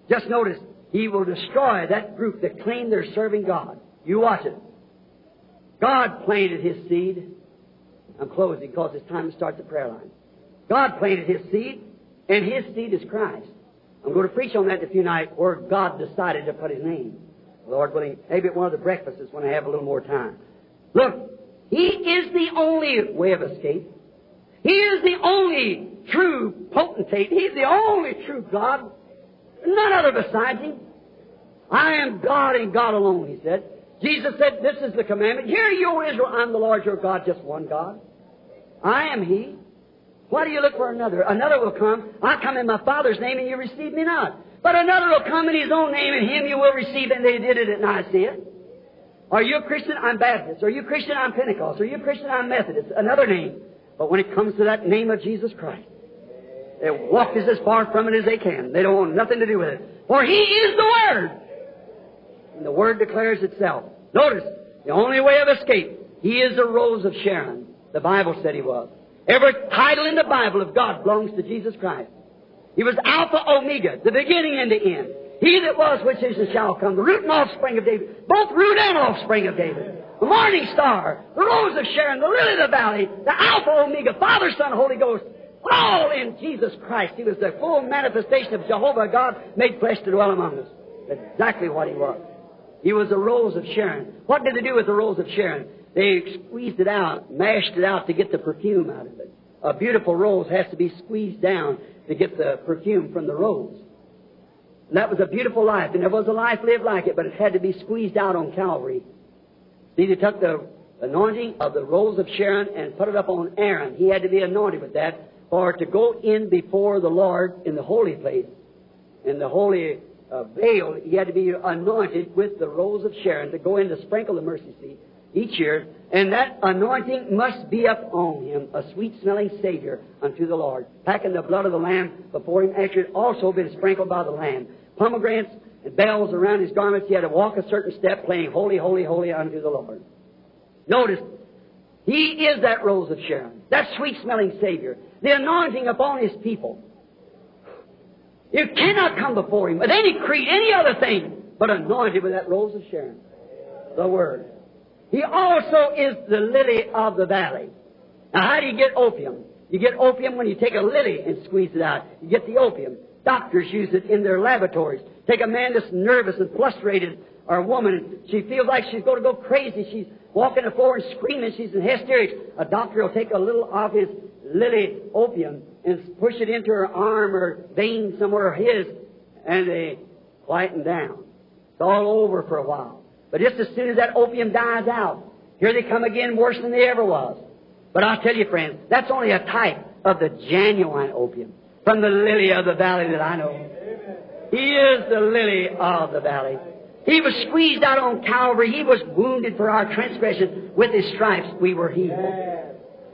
Just notice, he will destroy that group that claim they're serving God. You watch it. God planted his seed. I'm closing because it's time to start the prayer line. God planted his seed, and his seed is Christ. I'm going to preach on that in a few nights where God decided to put his name. Lord willing, maybe at one of the breakfasts when I have a little more time. Look, he is the only way of escape. He is the only true potentate. He's the only true God. None other besides Him. I am God and God alone, He said. Jesus said, This is the commandment. Hear you, Israel, I'm the Lord your God, just one God. I am He. Why do you look for another? Another will come. I come in my Father's name and you receive me not. But another will come in His own name and Him you will receive, and they did it at Nicaea. Are you a Christian? I'm Baptist. Are you a Christian? I'm Pentecost. Are you a Christian? I'm Methodist. Another name. But when it comes to that name of Jesus Christ, they walk as far from it as they can. They don't want nothing to do with it. For He is the Word. And the Word declares itself. Notice, the only way of escape, He is the rose of Sharon. The Bible said He was. Every title in the Bible of God belongs to Jesus Christ. He was Alpha Omega, the beginning and the end. He that was, which is, and shall come, the root and offspring of David, both root and offspring of David, the morning star, the rose of Sharon, the lily of the valley, the Alpha Omega, Father, Son, Holy Ghost, all in Jesus Christ. He was the full manifestation of Jehovah God made flesh to dwell among us. Exactly what he was. He was the rose of Sharon. What did they do with the rose of Sharon? They squeezed it out, mashed it out to get the perfume out of it. A beautiful rose has to be squeezed down to get the perfume from the rose. And that was a beautiful life, and there was a life lived like it, but it had to be squeezed out on Calvary. See, they took the anointing of the rose of Sharon and put it up on Aaron. He had to be anointed with that for to go in before the Lord in the holy place, in the holy uh, veil, he had to be anointed with the rose of Sharon to go in to sprinkle the mercy seat each year, and that anointing must be up on him, a sweet smelling Savior unto the Lord, packing the blood of the Lamb before him, after it also been sprinkled by the Lamb. Pomegranates and bells around his garments, he had to walk a certain step, playing Holy, Holy, Holy unto the Lord. Notice, he is that rose of Sharon, that sweet smelling Savior, the anointing upon his people. You cannot come before him with any creed, any other thing, but anointed with that rose of Sharon, the Word. He also is the lily of the valley. Now, how do you get opium? You get opium when you take a lily and squeeze it out. You get the opium. Doctors use it in their laboratories. Take a man that's nervous and frustrated, or a woman, she feels like she's going to go crazy. She's walking the floor and screaming. She's in hysterics. A doctor will take a little of his lily opium and push it into her arm or vein somewhere, his, and they quieten down. It's all over for a while. But just as soon as that opium dies out, here they come again worse than they ever was. But I'll tell you, friends, that's only a type of the genuine opium from the lily of the valley that I know. He is the lily of the valley. He was squeezed out on Calvary. He was wounded for our transgression. With his stripes we were healed.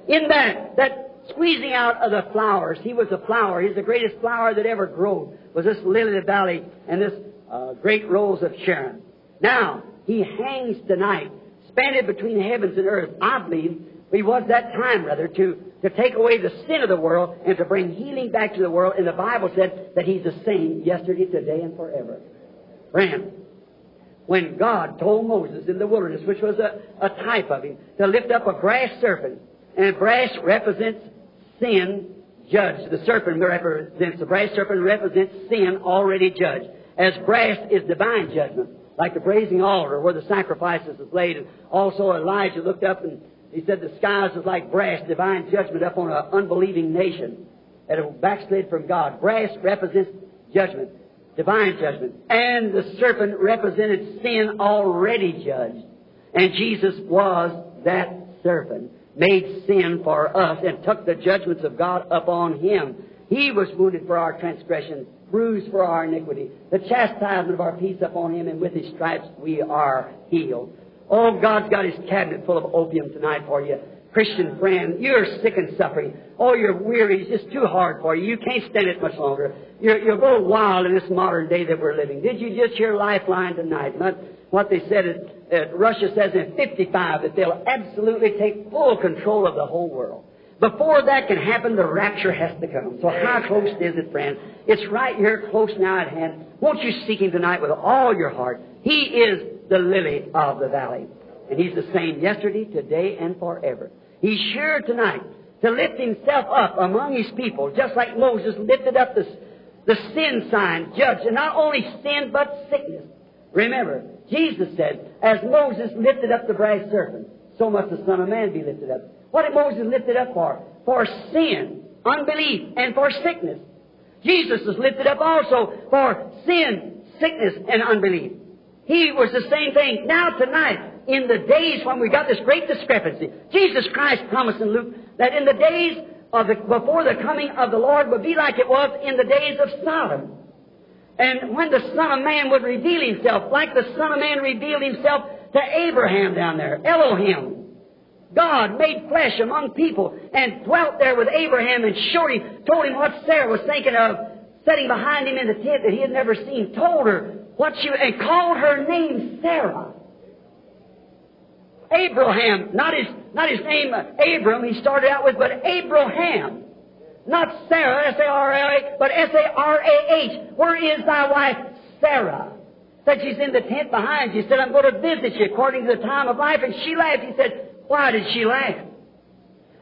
In that, that squeezing out of the flowers, he was a flower. He's the greatest flower that ever grew. Was this lily of the valley and this uh, great rose of Sharon. Now, he hangs tonight, spanted between heavens and earth. I believe he was that time, rather, to, to take away the sin of the world and to bring healing back to the world. And the Bible said that he's the same yesterday, today, and forever. Friend, when God told Moses in the wilderness, which was a, a type of him, to lift up a brass serpent, and brass represents sin judged. The serpent represents, the brass serpent represents sin already judged. As brass is divine judgment like the brazen altar where the sacrifices is laid. And also Elijah looked up and he said the skies is like brass, divine judgment up on an unbelieving nation that have backslid from God. Brass represents judgment, divine judgment. And the serpent represented sin already judged. And Jesus was that serpent, made sin for us and took the judgments of God upon him. He was wounded for our transgressions bruised for our iniquity. The chastisement of our peace upon him, and with his stripes we are healed. Oh, God's got his cabinet full of opium tonight for you. Christian friend, you're sick and suffering. Oh, you're weary. It's just too hard for you. You can't stand it much longer. You're, you're going wild in this modern day that we're living. Did you just hear Lifeline tonight? What they said at, at Russia says in 55 that they'll absolutely take full control of the whole world. Before that can happen, the rapture has to come. So how close is it, friend? It's right here, close now at hand. Won't you seek Him tonight with all your heart? He is the lily of the valley. And He's the same yesterday, today, and forever. He's sure tonight to lift Himself up among His people, just like Moses lifted up the, the sin sign, judge, and not only sin, but sickness. Remember, Jesus said, as Moses lifted up the brass serpent, so must the Son of Man be lifted up. What did Moses lift it up for? For sin, unbelief, and for sickness. Jesus was lifted up also for sin, sickness, and unbelief. He was the same thing. Now tonight, in the days when we got this great discrepancy, Jesus Christ promised in Luke that in the days of the, before the coming of the Lord would be like it was in the days of Sodom. And when the Son of Man would reveal Himself, like the Son of Man revealed Himself to Abraham down there, Elohim. God made flesh among people and dwelt there with Abraham and showed him, told him what Sarah was thinking of, sitting behind him in the tent that he had never seen, told her what she, and called her name Sarah. Abraham, not his, not his name uh, Abram he started out with, but Abraham. Not Sarah, S-A-R-A, but S-A-R-A-H. Where is thy wife Sarah? Said she's in the tent behind you. Said, I'm going to visit you according to the time of life. And she laughed. He said, why did she laugh?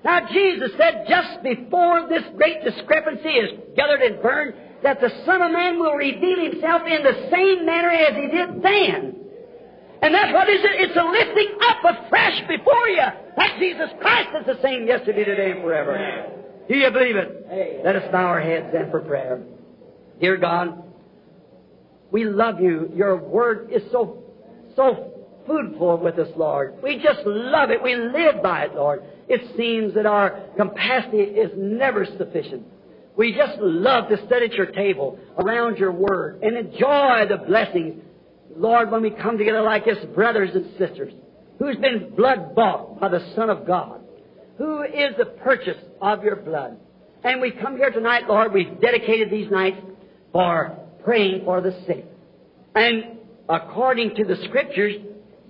Now Jesus said just before this great discrepancy is gathered and burned, that the Son of Man will reveal Himself in the same manner as He did then. And that's what is it? It's a lifting up afresh before you. That Jesus Christ is the same yesterday, today, and forever. Do you believe it? Let us bow our heads then for prayer. Dear God, we love you. Your word is so, so foodful with us, Lord. We just love it. We live by it, Lord. It seems that our capacity is never sufficient. We just love to sit at your table around your word and enjoy the blessings Lord, when we come together like this, brothers and sisters, who's been blood bought by the Son of God, who is the purchase of your blood. And we come here tonight, Lord, we've dedicated these nights for praying for the sick. And according to the Scriptures,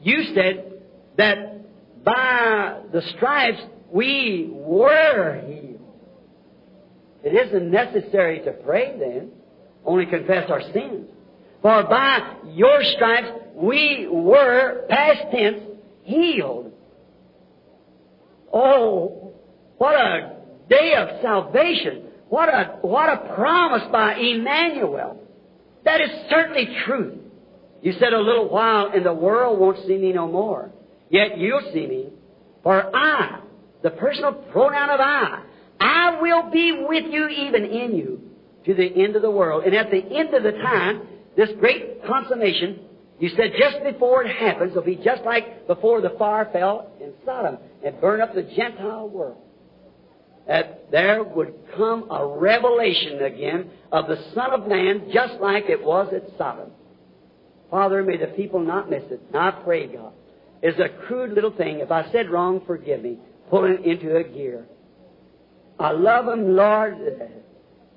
you said that by the stripes we were healed. It isn't necessary to pray then, only confess our sins. For by your stripes we were, past tense, healed. Oh, what a day of salvation. What a, what a promise by Emmanuel. That is certainly truth. You said a little while and the world won't see me no more. Yet you'll see me. For I, the personal pronoun of I, I will be with you even in you to the end of the world. And at the end of the time, this great consummation, you said just before it happens, it'll be just like before the fire fell in Sodom and burned up the Gentile world. That there would come a revelation again of the Son of Man just like it was at Sodom. Father, may the people not miss it. Now I pray, God. It's a crude little thing. If I said wrong, forgive me. Pulling into a gear. I love them, Lord.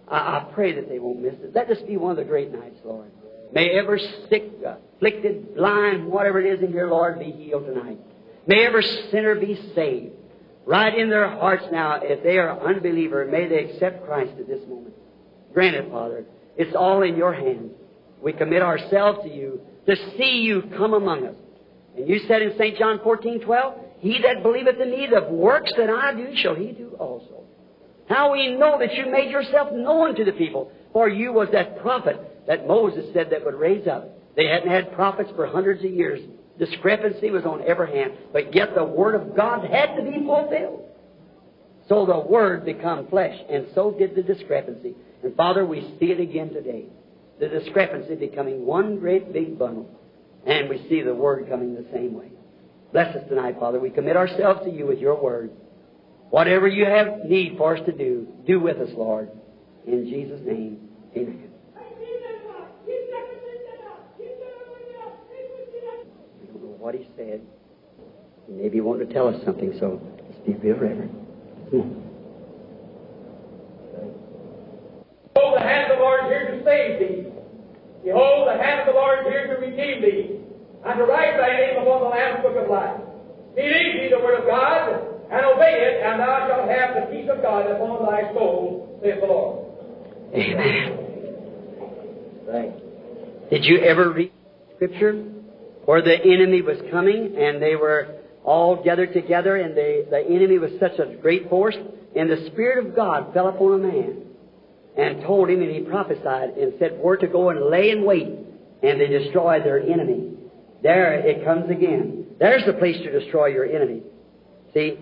I, I pray that they won't miss it. Let this be one of the great nights, Lord. May every sick, afflicted, blind, whatever it is in here, Lord, be healed tonight. May every sinner be saved. Right in their hearts now, if they are unbeliever, may they accept Christ at this moment. Grant it, Father. It's all in your hands. We commit ourselves to you to see you come among us. And you said in St. John 14, 12, He that believeth in me, the works that I do, shall he do also. How we know that you made yourself known to the people, for you was that prophet that Moses said that would raise up. They hadn't had prophets for hundreds of years. Discrepancy was on every hand, but yet the Word of God had to be fulfilled. So the Word become flesh, and so did the discrepancy. And Father, we see it again today. The discrepancy becoming one great big bundle. And we see the Word coming the same way. Bless us tonight, Father. We commit ourselves to you with your Word. Whatever you have need for us to do, do with us, Lord. In Jesus' name, amen. What he said. Maybe he wanted to tell us something, so let's be real reverent. Behold, the hand of the Lord is here to save thee. Behold, the hand of the Lord is here to redeem thee, and to write thy name upon the Lamb's book of life. Believe thee the word of God, and obey it, and thou shalt have the peace of God upon thy soul, saith the Lord. Amen. Right. Did you ever read Scripture? Where the enemy was coming and they were all gathered together and they, the enemy was such a great force and the Spirit of God fell upon a man and told him and he prophesied and said where to go and lay in wait and they destroyed their enemy. There it comes again. There's the place to destroy your enemy. See,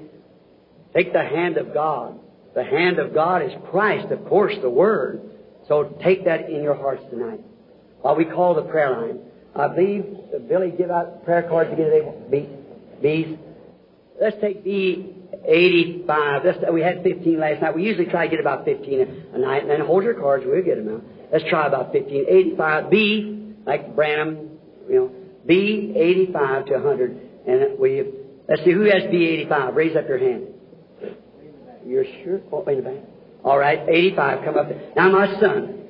take the hand of God. The hand of God is Christ, of course, the Word. So take that in your hearts tonight. While we call the prayer line, I believe Billy give out prayer cards again today. B, B's. Let's take B 85. Let's, we had 15 last night. We usually try to get about 15 a night, and then hold your cards. We'll get them out. Let's try about 15. 85. B, like Branham, you know, B 85 to 100. And we, let's see, who has B 85? Raise up your hand. You're sure? Oh, in the back. All right, 85, come up. Now, my son,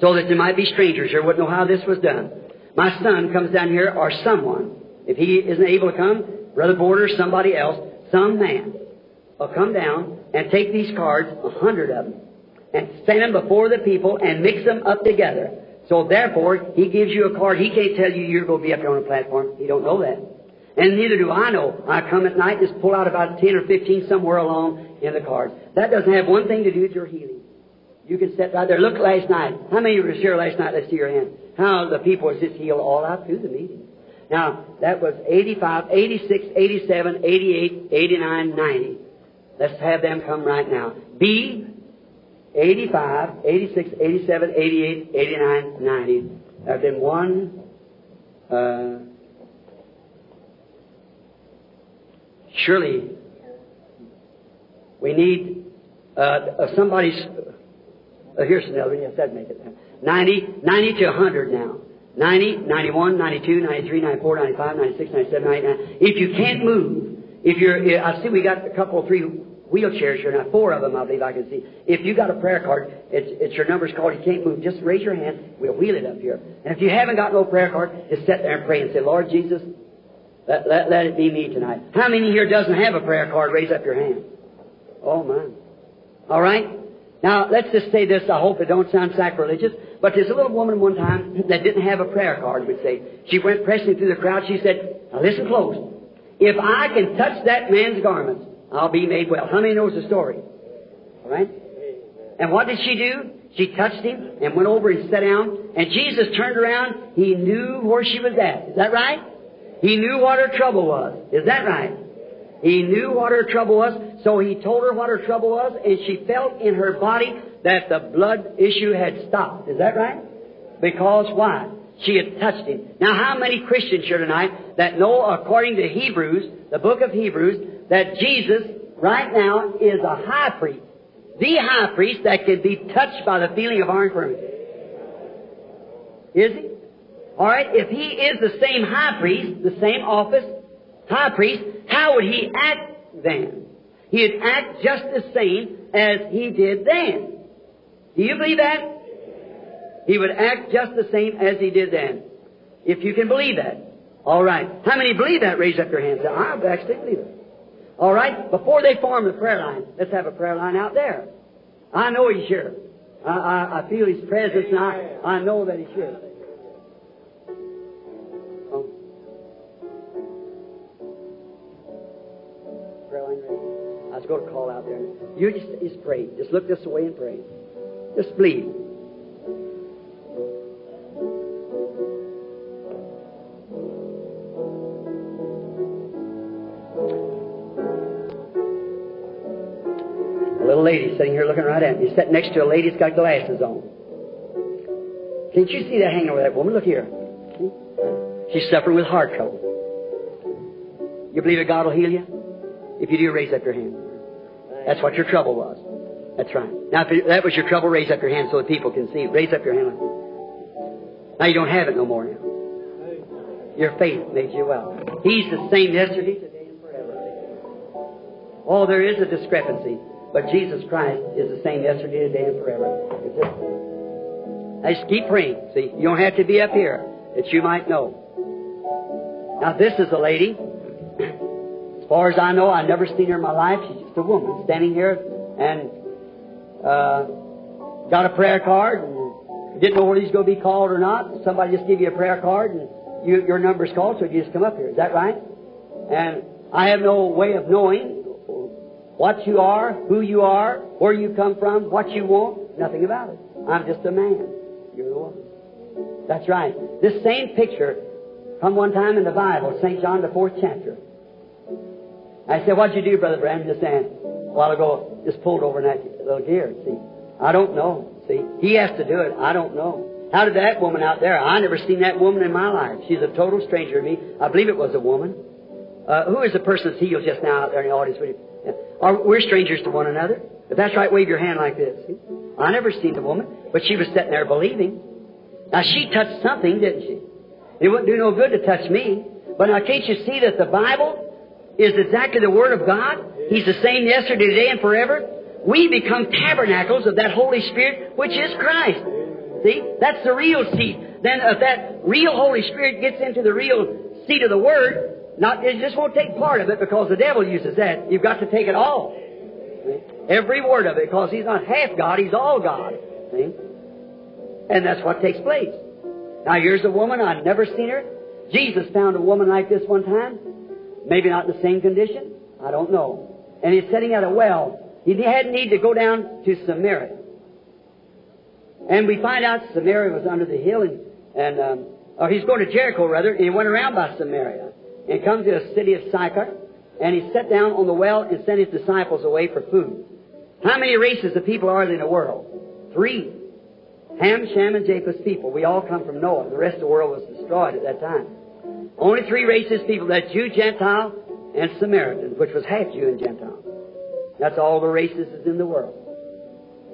so that there might be strangers here, wouldn't know how this was done. My son comes down here, or someone, if he isn't able to come, Brother Border, somebody else, some man, will come down and take these cards, a hundred of them, and send them before the people and mix them up together. So therefore, he gives you a card. He can't tell you you're going to be up here on a platform. He don't know that. And neither do I know. I come at night, just pull out about 10 or 15 somewhere along in the cards. That doesn't have one thing to do with your healing. You can sit right there. Look last night. How many of you were here last night? Let's see your hand. How the people was just healed all out through the meeting. Now, that was 85, 86, 87, 88, 89, 90. Let's have them come right now. B, 85, 86, 87, 88, 89, 90. There have been one, uh, surely we need uh, somebody's. Here's another one. Yes, that make it. 90, 90 to 100 now. 90, 91, 92, 93, 94, 95, 96, 97, 99. If you can't move, if you're, I see we got a couple, three wheelchairs here now, four of them I believe I can see. If you got a prayer card, it's, it's your number's called, you can't move, just raise your hand, we'll wheel it up here. And if you haven't got no prayer card, just sit there and pray and say, Lord Jesus, let, let, let it be me tonight. How many here doesn't have a prayer card? Raise up your hand. Oh, my. All right? Now, let's just say this. I hope it don't sound sacrilegious. But there's a little woman one time that didn't have a prayer card, we'd say. She went pressing through the crowd. She said, now listen close. If I can touch that man's garments, I'll be made well. How many knows the story? All right? And what did she do? She touched him and went over and sat down. And Jesus turned around. He knew where she was at. Is that right? He knew what her trouble was. Is that right? He knew what her trouble was, so he told her what her trouble was, and she felt in her body that the blood issue had stopped. Is that right? Because why? She had touched him. Now, how many Christians here tonight that know, according to Hebrews, the book of Hebrews, that Jesus right now is a high priest, the high priest that can be touched by the feeling of our infirmity? Is he? All right, if he is the same high priest, the same office, high priest, how would he act then? He'd act just the same as he did then. Do you believe that? He would act just the same as he did then. If you can believe that. All right. How many believe that? Raise up your hands. I actually believe it. All right. Before they form the prayer line, let's have a prayer line out there. I know he's here. I, I, I feel his presence and I, I know that he's here. Going to call out there. You just, just pray. Just look this way and pray. Just believe. A little lady sitting here looking right at me, sitting next to a lady that's got glasses on. Can't you see that hanging over that woman? Look here. See? She's suffering with heart trouble. You believe that God will heal you? If you do, raise up your hand. That's what your trouble was. That's right. Now, if that was your trouble, raise up your hand so that people can see. Raise up your hand. Now you don't have it no more now. Your faith made you well. He's the same yesterday, today, and forever. Oh, there is a discrepancy, but Jesus Christ is the same yesterday, today, and forever. Now just keep praying. See, you don't have to be up here that you might know. Now this is a lady. As far as I know, I've never seen her in my life. She's just a woman standing here and uh, got a prayer card and didn't know whether he's going to be called or not. Somebody just give you a prayer card and you, your number's called, so you just come up here. Is that right? And I have no way of knowing what you are, who you are, where you come from, what you want. Nothing about it. I'm just a man. You're the woman. That's right. This same picture come one time in the Bible, St. John, the fourth chapter. I said, what'd you do, Brother Branham, just then? A while ago, just pulled over in that little gear, see. I don't know, see. He has to do it. I don't know. How did that woman out there? I never seen that woman in my life. She's a total stranger to me. I believe it was a woman. Uh, who is the person that's healed just now out there in the audience with you? Are, we're strangers to one another. If that's right, wave your hand like this. See? I never seen the woman, but she was sitting there believing. Now she touched something, didn't she? It wouldn't do no good to touch me. But now can't you see that the Bible is exactly the Word of God? He's the same yesterday, today, and forever. We become tabernacles of that Holy Spirit, which is Christ. See? That's the real seat. Then if that real Holy Spirit gets into the real seat of the Word, not, it just won't take part of it because the devil uses that. You've got to take it all. Every word of it, because he's not half God, he's all God. See? And that's what takes place. Now here's a woman, I've never seen her. Jesus found a woman like this one time. Maybe not in the same condition. I don't know. And he's sitting at a well. He had need to go down to Samaria. And we find out Samaria was under the hill and, and um, or he's going to Jericho rather, and he went around by Samaria and comes to the city of Sychar, and he sat down on the well and sent his disciples away for food. How many races of people are there in the world? Three. Ham, Shem, and Japheth's people. We all come from Noah. The rest of the world was destroyed at that time. Only three races people, that Jew, Gentile, and Samaritan, which was half Jew and Gentile. That's all the races is in the world.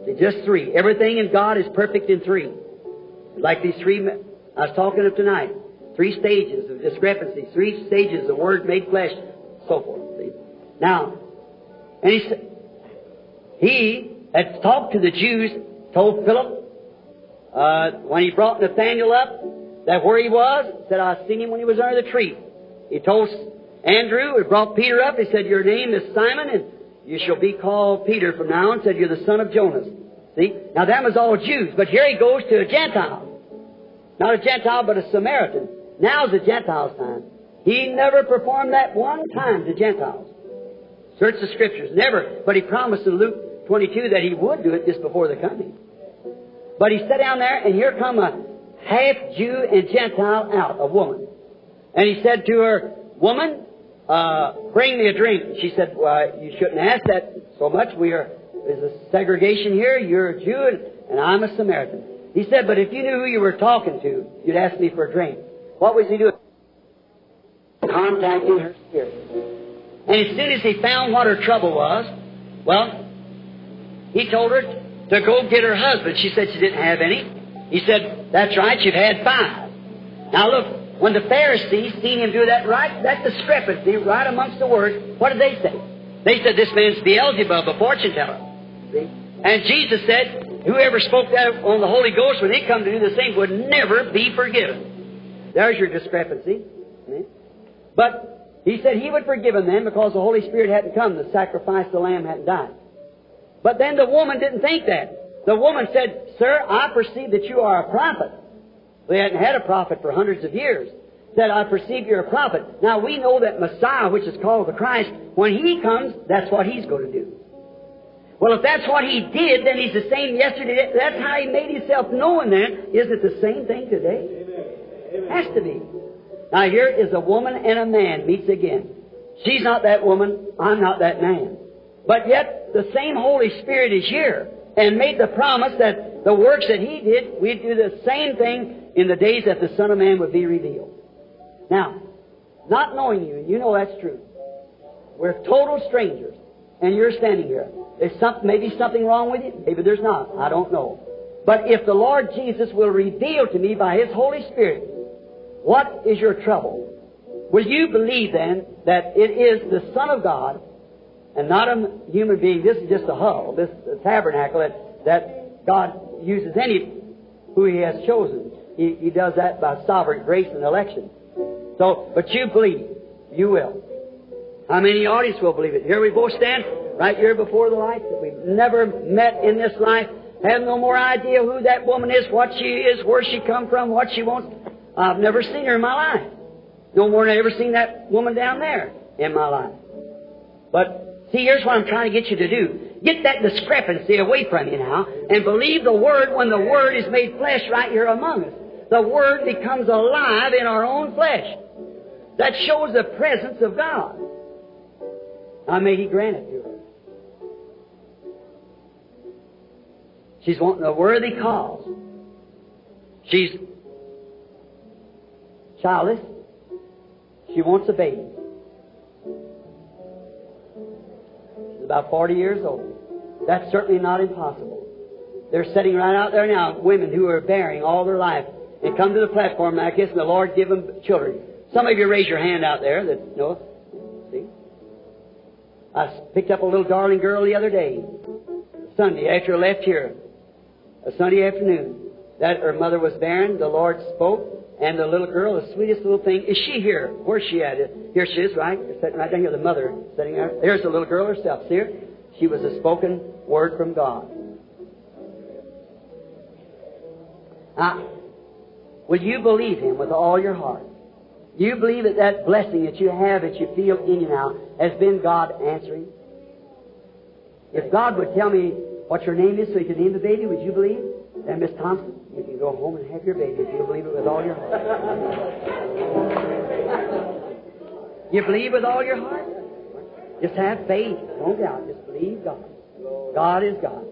See, just three. Everything in God is perfect in three. Like these three, I was talking of tonight. Three stages of discrepancy, three stages of Word made flesh, so forth. See? Now, and he said, he had talked to the Jews, told Philip, uh, when he brought Nathaniel up, that where he was, said, I seen him when he was under the tree. He told Andrew, he brought Peter up, he said, Your name is Simon, and you shall be called Peter from now on, said, You're the son of Jonas. See? Now that was all Jews, but here he goes to a Gentile. Not a Gentile, but a Samaritan. Now's the Gentiles' time. He never performed that one time to Gentiles. Search the Scriptures. Never. But he promised in Luke 22 that he would do it just before the coming. But he sat down there, and here come a half Jew and Gentile out, a woman. And he said to her, Woman, uh, bring me a drink. She said, well, you shouldn't ask that so much. We are, there's a segregation here. You're a Jew, and, and I'm a Samaritan. He said, but if you knew who you were talking to, you'd ask me for a drink. What was he doing? Contacting her spirit. And as soon as he found what her trouble was, well, he told her to go get her husband. She said she didn't have any. He said, That's right, you've had five. Now look, when the Pharisees seen him do that right, that discrepancy right amongst the words, what did they say? They said, This man's Beelzebub, a fortune teller. And Jesus said, Whoever spoke that on the Holy Ghost when he come to do the same would never be forgiven. There's your discrepancy. But he said he would forgive then because the Holy Spirit hadn't come. The sacrifice, the lamb hadn't died. But then the woman didn't think that. The woman said, Sir, I perceive that you are a prophet. They hadn't had a prophet for hundreds of years. Said, I perceive you're a prophet. Now we know that Messiah, which is called the Christ, when He comes, that's what He's going to do. Well, if that's what He did, then He's the same yesterday. That's how He made Himself known then. Is it the same thing today? Has to be. Now here is a woman and a man meets again. She's not that woman, I'm not that man. But yet the same Holy Spirit is here and made the promise that the works that He did, we'd do the same thing in the days that the Son of Man would be revealed. Now, not knowing you, and you know that's true, we're total strangers, and you're standing here. There's some, maybe something wrong with you, maybe there's not. I don't know. But if the Lord Jesus will reveal to me by His Holy Spirit what is your trouble? Will you believe then that it is the Son of God and not a human being? This is just a hull, this a tabernacle that, that God uses any who He has chosen. He, he does that by sovereign grace and election. So, but you believe, you will. How many audience will believe it? Here we both stand, right here before the light, that we've never met in this life, have no more idea who that woman is, what she is, where she come from, what she wants. I've never seen her in my life. No more than I ever seen that woman down there in my life. But see, here's what I'm trying to get you to do. Get that discrepancy away from you now and believe the Word when the Word is made flesh right here among us. The Word becomes alive in our own flesh. That shows the presence of God. Now may He grant it to her. She's wanting a worthy cause. She's childless. She wants a baby. About 40 years old. That's certainly not impossible. They're sitting right out there now, women who are bearing all their life, and come to the platform like this, and the Lord give them children. Some of you raise your hand out there that know. See? I picked up a little darling girl the other day, Sunday, after I left here, a Sunday afternoon. That her mother was barren, the Lord spoke, and the little girl, the sweetest little thing, is she here? Where's she at? Here she is, right? Sitting right down here, the mother sitting there. There's the little girl herself. See her? She was a spoken word from God. Now, will you believe Him with all your heart? Do you believe that that blessing that you have, that you feel in you now, has been God answering? If God would tell me what your name is so you could name the baby, would you believe? Then, Miss Thompson, you can go home and have your baby if you believe it with all your heart. you believe with all your heart? Just have faith. Don't doubt. Just believe God. God is God.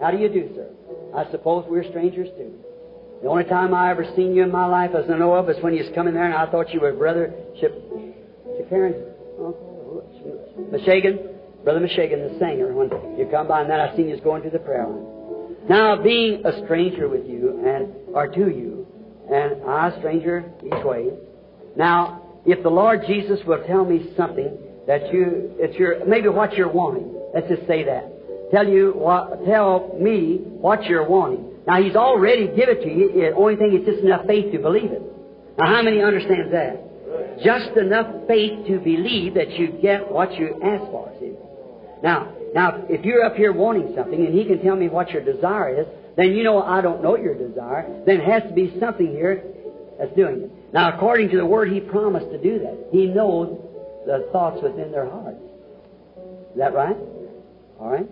How do you do, sir? I suppose we're strangers too. The only time I ever seen you in my life as I know of is when you was coming there and I thought you were Brother Ship, Shikaran, oh, Mishagan, Brother Mishagan, the singer, when you come by and then I seen you going to the prayer line. Now, being a stranger with you and or to you, and I a stranger each way. Now, if the Lord Jesus will tell me something that you, it's your maybe what you're wanting. Let's just say that. Tell you what, tell me what you're wanting. Now He's already given it to you. The only thing is just enough faith to believe it. Now, how many understands that? Just enough faith to believe that you get what you ask for. See? Now, now, if you're up here wanting something and He can tell me what your desire is, then you know I don't know your desire. Then it has to be something here that's doing it. Now, according to the Word, He promised to do that. He knows the thoughts within their hearts. Is that right? All right.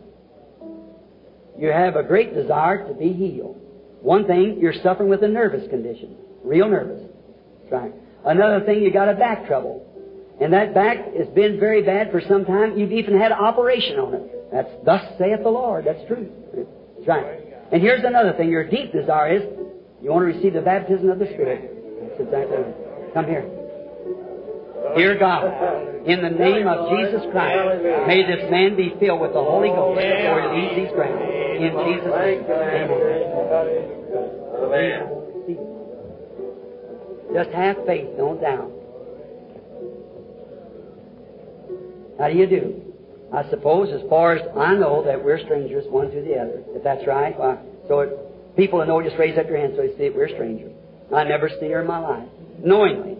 You have a great desire to be healed. One thing, you're suffering with a nervous condition. Real nervous. That's right. Another thing, you got a back trouble. And that back has been very bad for some time. You've even had an operation on it. That's thus saith the Lord. That's true. That's right. And here's another thing. Your deep desire is you want to receive the baptism of the Spirit. That's exactly right. Come here. Dear God, in the name of Jesus Christ, may this man be filled with the Holy Ghost before he leaves these grounds. In Jesus' name, amen. Just have faith, don't doubt. How do you do? I suppose, as far as I know, that we're strangers one to the other. If that's right, why, so it, people that know just raise up your hand so they see that We're strangers. I never seen her in my life, knowingly.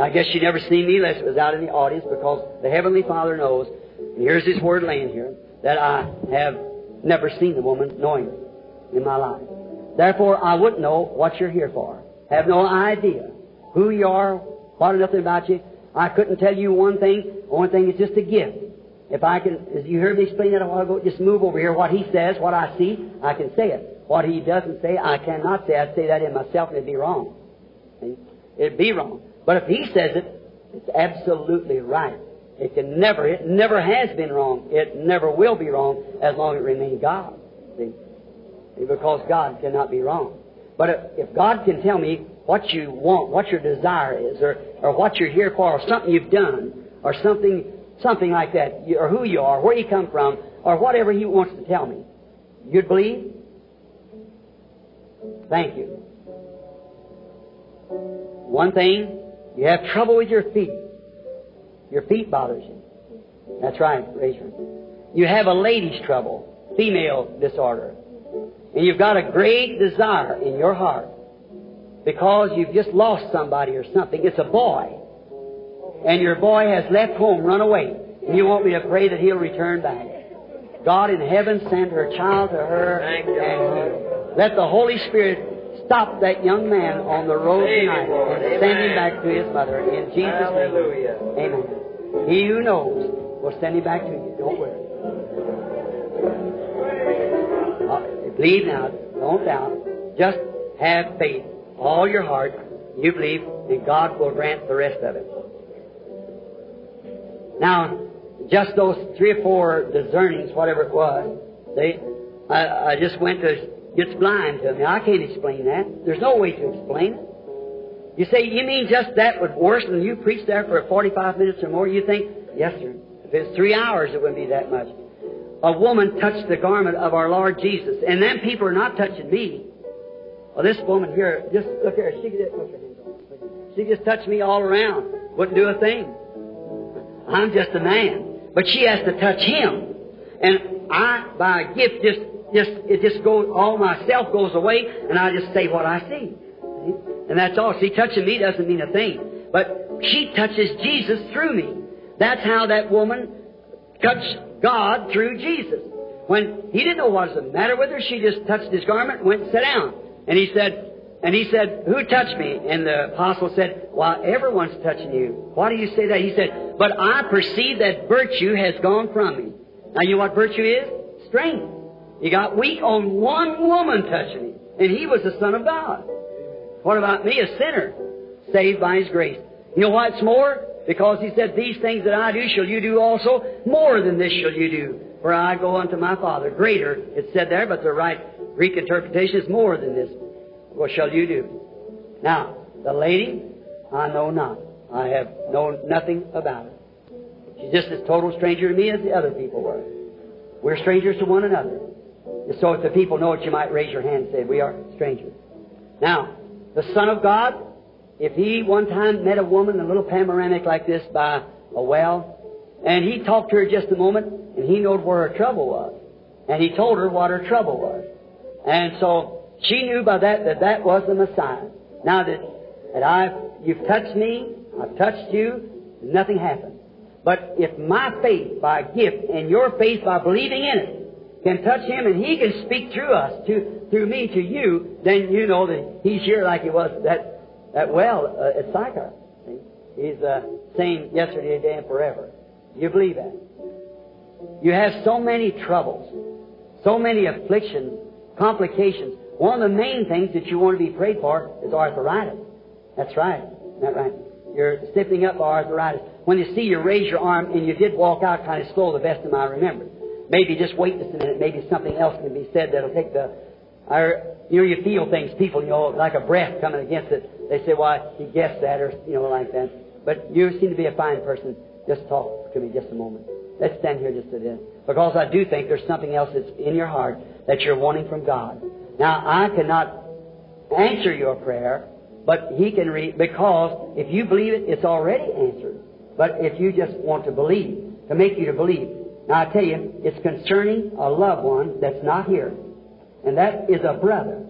I guess she never seen me unless it was out in the audience because the Heavenly Father knows, and here's His Word laying here, that I have never seen the woman knowingly in my life. Therefore, I wouldn't know what you're here for. Have no idea who you are, what nothing about you. I couldn't tell you one thing. Only thing is just a gift. If I can, as you heard me explain that a while ago, just move over here. What he says, what I see, I can say it. What he doesn't say, I cannot say. I'd say that in myself and it'd be wrong. It'd be wrong. But if he says it, it's absolutely right. It can never, it never has been wrong. It never will be wrong as long as it remains God. See? Because God cannot be wrong. But if God can tell me what you want, what your desire is, or, or what you're here for, or something you've done, or something, something like that, or who you are, where you come from, or whatever He wants to tell me, you'd believe? Thank you. One thing, you have trouble with your feet. Your feet bothers you. That's right, your You have a lady's trouble, female disorder. And you've got a great desire in your heart because you've just lost somebody or something. It's a boy. And your boy has left home, run away. And you want me to pray that he'll return back. God in heaven send her child to her and let the Holy Spirit stop that young man on the road tonight and send him back to his mother in Jesus' name. Amen. He who knows will send him back to you. Don't worry. Uh, believe now. Don't doubt. Just have faith. All your heart. You believe, and God will grant the rest of it. Now, just those three or four discernings, whatever it was, they, I, I just went to gets blind to me. I can't explain that. There's no way to explain it. You say, you mean just that was worse than you preached there for 45 minutes or more? You think, yes, sir. If it's three hours, it wouldn't be that much. A woman touched the garment of our Lord Jesus, and then people are not touching me. Well, this woman here, just look here. She on. She just touched me all around. Wouldn't do a thing. I'm just a man, but she has to touch him, and I, by a gift, just just it just goes. All myself goes away, and I just say what I see, and that's all. See, touching me doesn't mean a thing, but she touches Jesus through me. That's how that woman touched God through Jesus. When he didn't know what was the matter with her, she just touched his garment and went and sat down. And he said, and he said, Who touched me? And the apostle said, Well, everyone's touching you. Why do you say that? He said, But I perceive that virtue has gone from me. Now you know what virtue is? Strength. He got weak on one woman touching him. And he was the Son of God. What about me, a sinner, saved by His grace? You know what's more? Because He said, These things that I do shall you do also. More than this shall you do. For I go unto my Father. Greater, it's said there, but the right Greek interpretation is more than this. What shall you do? Now, the lady, I know not. I have known nothing about her. She's just as total stranger to me as the other people were. We're strangers to one another. So if the people know it, you might raise your hand and say, We are strangers. Now, the Son of God, if he one time met a woman, a little panoramic like this by a well, and he talked to her just a moment, and he knowed where her trouble was. And he told her what her trouble was. And so she knew by that that that was the Messiah. Now that, that I've, you've touched me, I've touched you, nothing happened. But if my faith by gift and your faith by believing in it can touch him and he can speak through us, to, through me to you, then you know that he's here like he was that, that well uh, at Sychar. He's the uh, same yesterday, today, and forever. You believe that? You have so many troubles, so many afflictions, complications. One of the main things that you want to be prayed for is arthritis. That's right. Isn't that right? You're stiffening up arthritis. When you see you raise your arm and you did walk out kind of slow, the best of my remembrance. Maybe just wait just a minute. Maybe something else can be said that'll take the. Or, you know, you feel things. People, you know, like a breath coming against it. They say, "Why he guessed that," or you know, like that. But you seem to be a fine person. Just talk to me just a moment. Let's stand here just a minute. Because I do think there's something else that's in your heart that you're wanting from God. Now, I cannot answer your prayer, but He can read, because if you believe it, it's already answered. But if you just want to believe, to make you to believe. Now, I tell you, it's concerning a loved one that's not here. And that is a brother.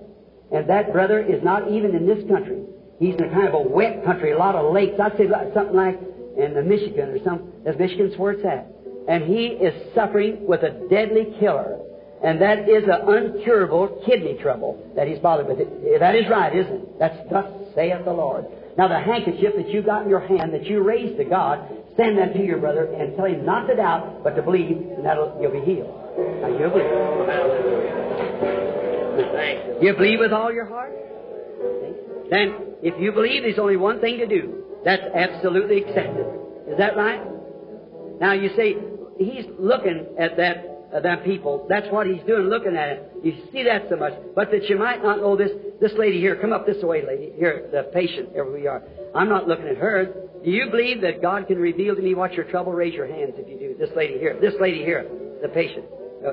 And that brother is not even in this country. He's in a kind of a wet country, a lot of lakes. I'd say something like in the Michigan or some, that's Michigan's where it's at. And he is suffering with a deadly killer. And that is an uncurable kidney trouble that he's bothered with. It. That is right, isn't it? That's thus saith the Lord. Now the handkerchief that you got in your hand that you raised to God, send that to your brother and tell him not to doubt, but to believe, and that'll you'll be healed. Now you believe. You believe with all your heart? Then, if you believe, there's only one thing to do. That's absolutely accepted. Is that right? Now you say, he's looking at that uh, them people. That's what he's doing, looking at it. You see that so much. But that you might not know this, this lady here, come up this way, lady. Here, the patient, here we are. I'm not looking at her. Do you believe that God can reveal to me what's your trouble? Raise your hands if you do. This lady here, this lady here, the patient. Uh,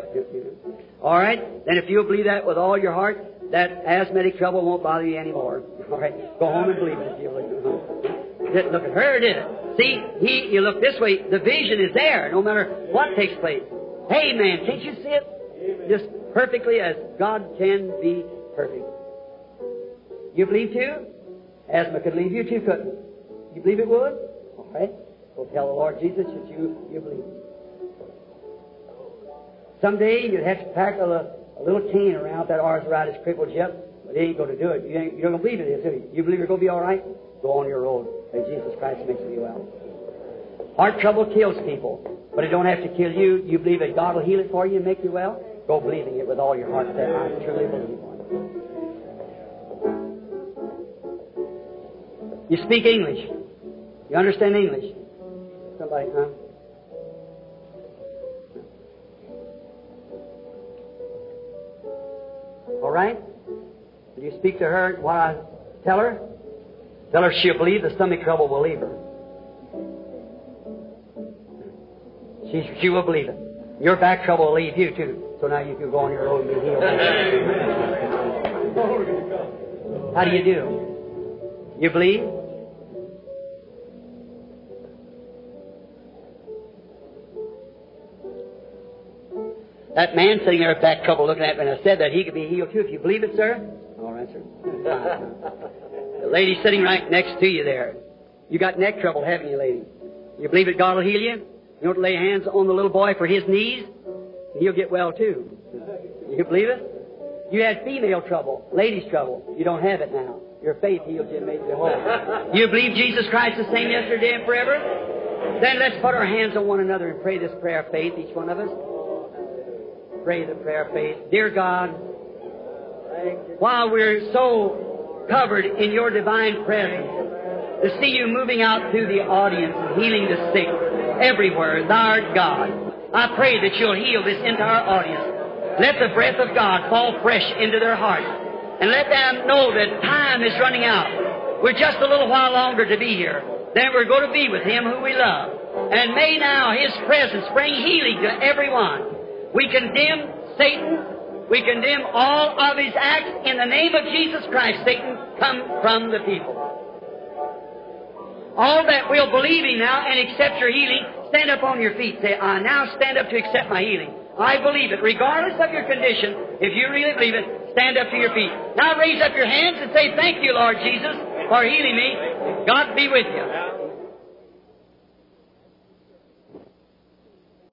all right? Then if you believe that with all your heart, that asthmatic trouble won't bother you anymore. All right? Go home and believe it look. Didn't look at her, did it? See, he, you look this way, the vision is there, no matter what takes place. Amen. Can't you see it? Amen. Just perfectly as God can be perfect. You believe too? Asthma could leave you too, couldn't You believe it would? All right. We'll tell the Lord Jesus that you, you believe. Someday you'd have to pack a, a little cane around that arthritis crippled you, but it ain't going to do it. You ain't, you don't believe it is, do you? You believe you're going to be all right? Go on your road. And Jesus Christ makes you well. Heart trouble kills people. But it don't have to kill you. You believe that God will heal it for you and make you well? Go believing it with all your heart. Say, I truly believe one. You speak English. You understand English? Somebody, huh? All right? Will you speak to her what I tell her? Tell her she'll believe the stomach trouble will leave her. She, she will believe it. Your back trouble will leave you too. So now you can go on your road and be healed. How do you do? You believe? That man sitting there, back couple looking at me, and I said that he could be healed too if you believe it, sir. All right, sir. the lady sitting right next to you there. You got neck trouble, haven't you, lady? You believe that God will heal you? You don't lay hands on the little boy for his knees? and He'll get well too. You believe it? You had female trouble, ladies' trouble. You don't have it now. Your faith healed you and made you whole. You believe Jesus Christ the same yesterday and forever? Then let's put our hands on one another and pray this prayer of faith, each one of us. Pray the prayer of faith. Dear God, while we're so covered in your divine presence, to see you moving out through the audience and healing the sick everywhere, art God. I pray that you'll heal this entire audience. Let the breath of God fall fresh into their hearts. And let them know that time is running out. We're just a little while longer to be here. Then we're going to be with Him who we love. And may now His presence bring healing to everyone. We condemn Satan. We condemn all of his acts in the name of Jesus Christ. Satan, come from the people. All that will believe Him now and accept your healing, stand up on your feet. Say, I now stand up to accept my healing. I believe it. Regardless of your condition, if you really believe it, stand up to your feet. Now raise up your hands and say, Thank you, Lord Jesus, for healing me. God be with you.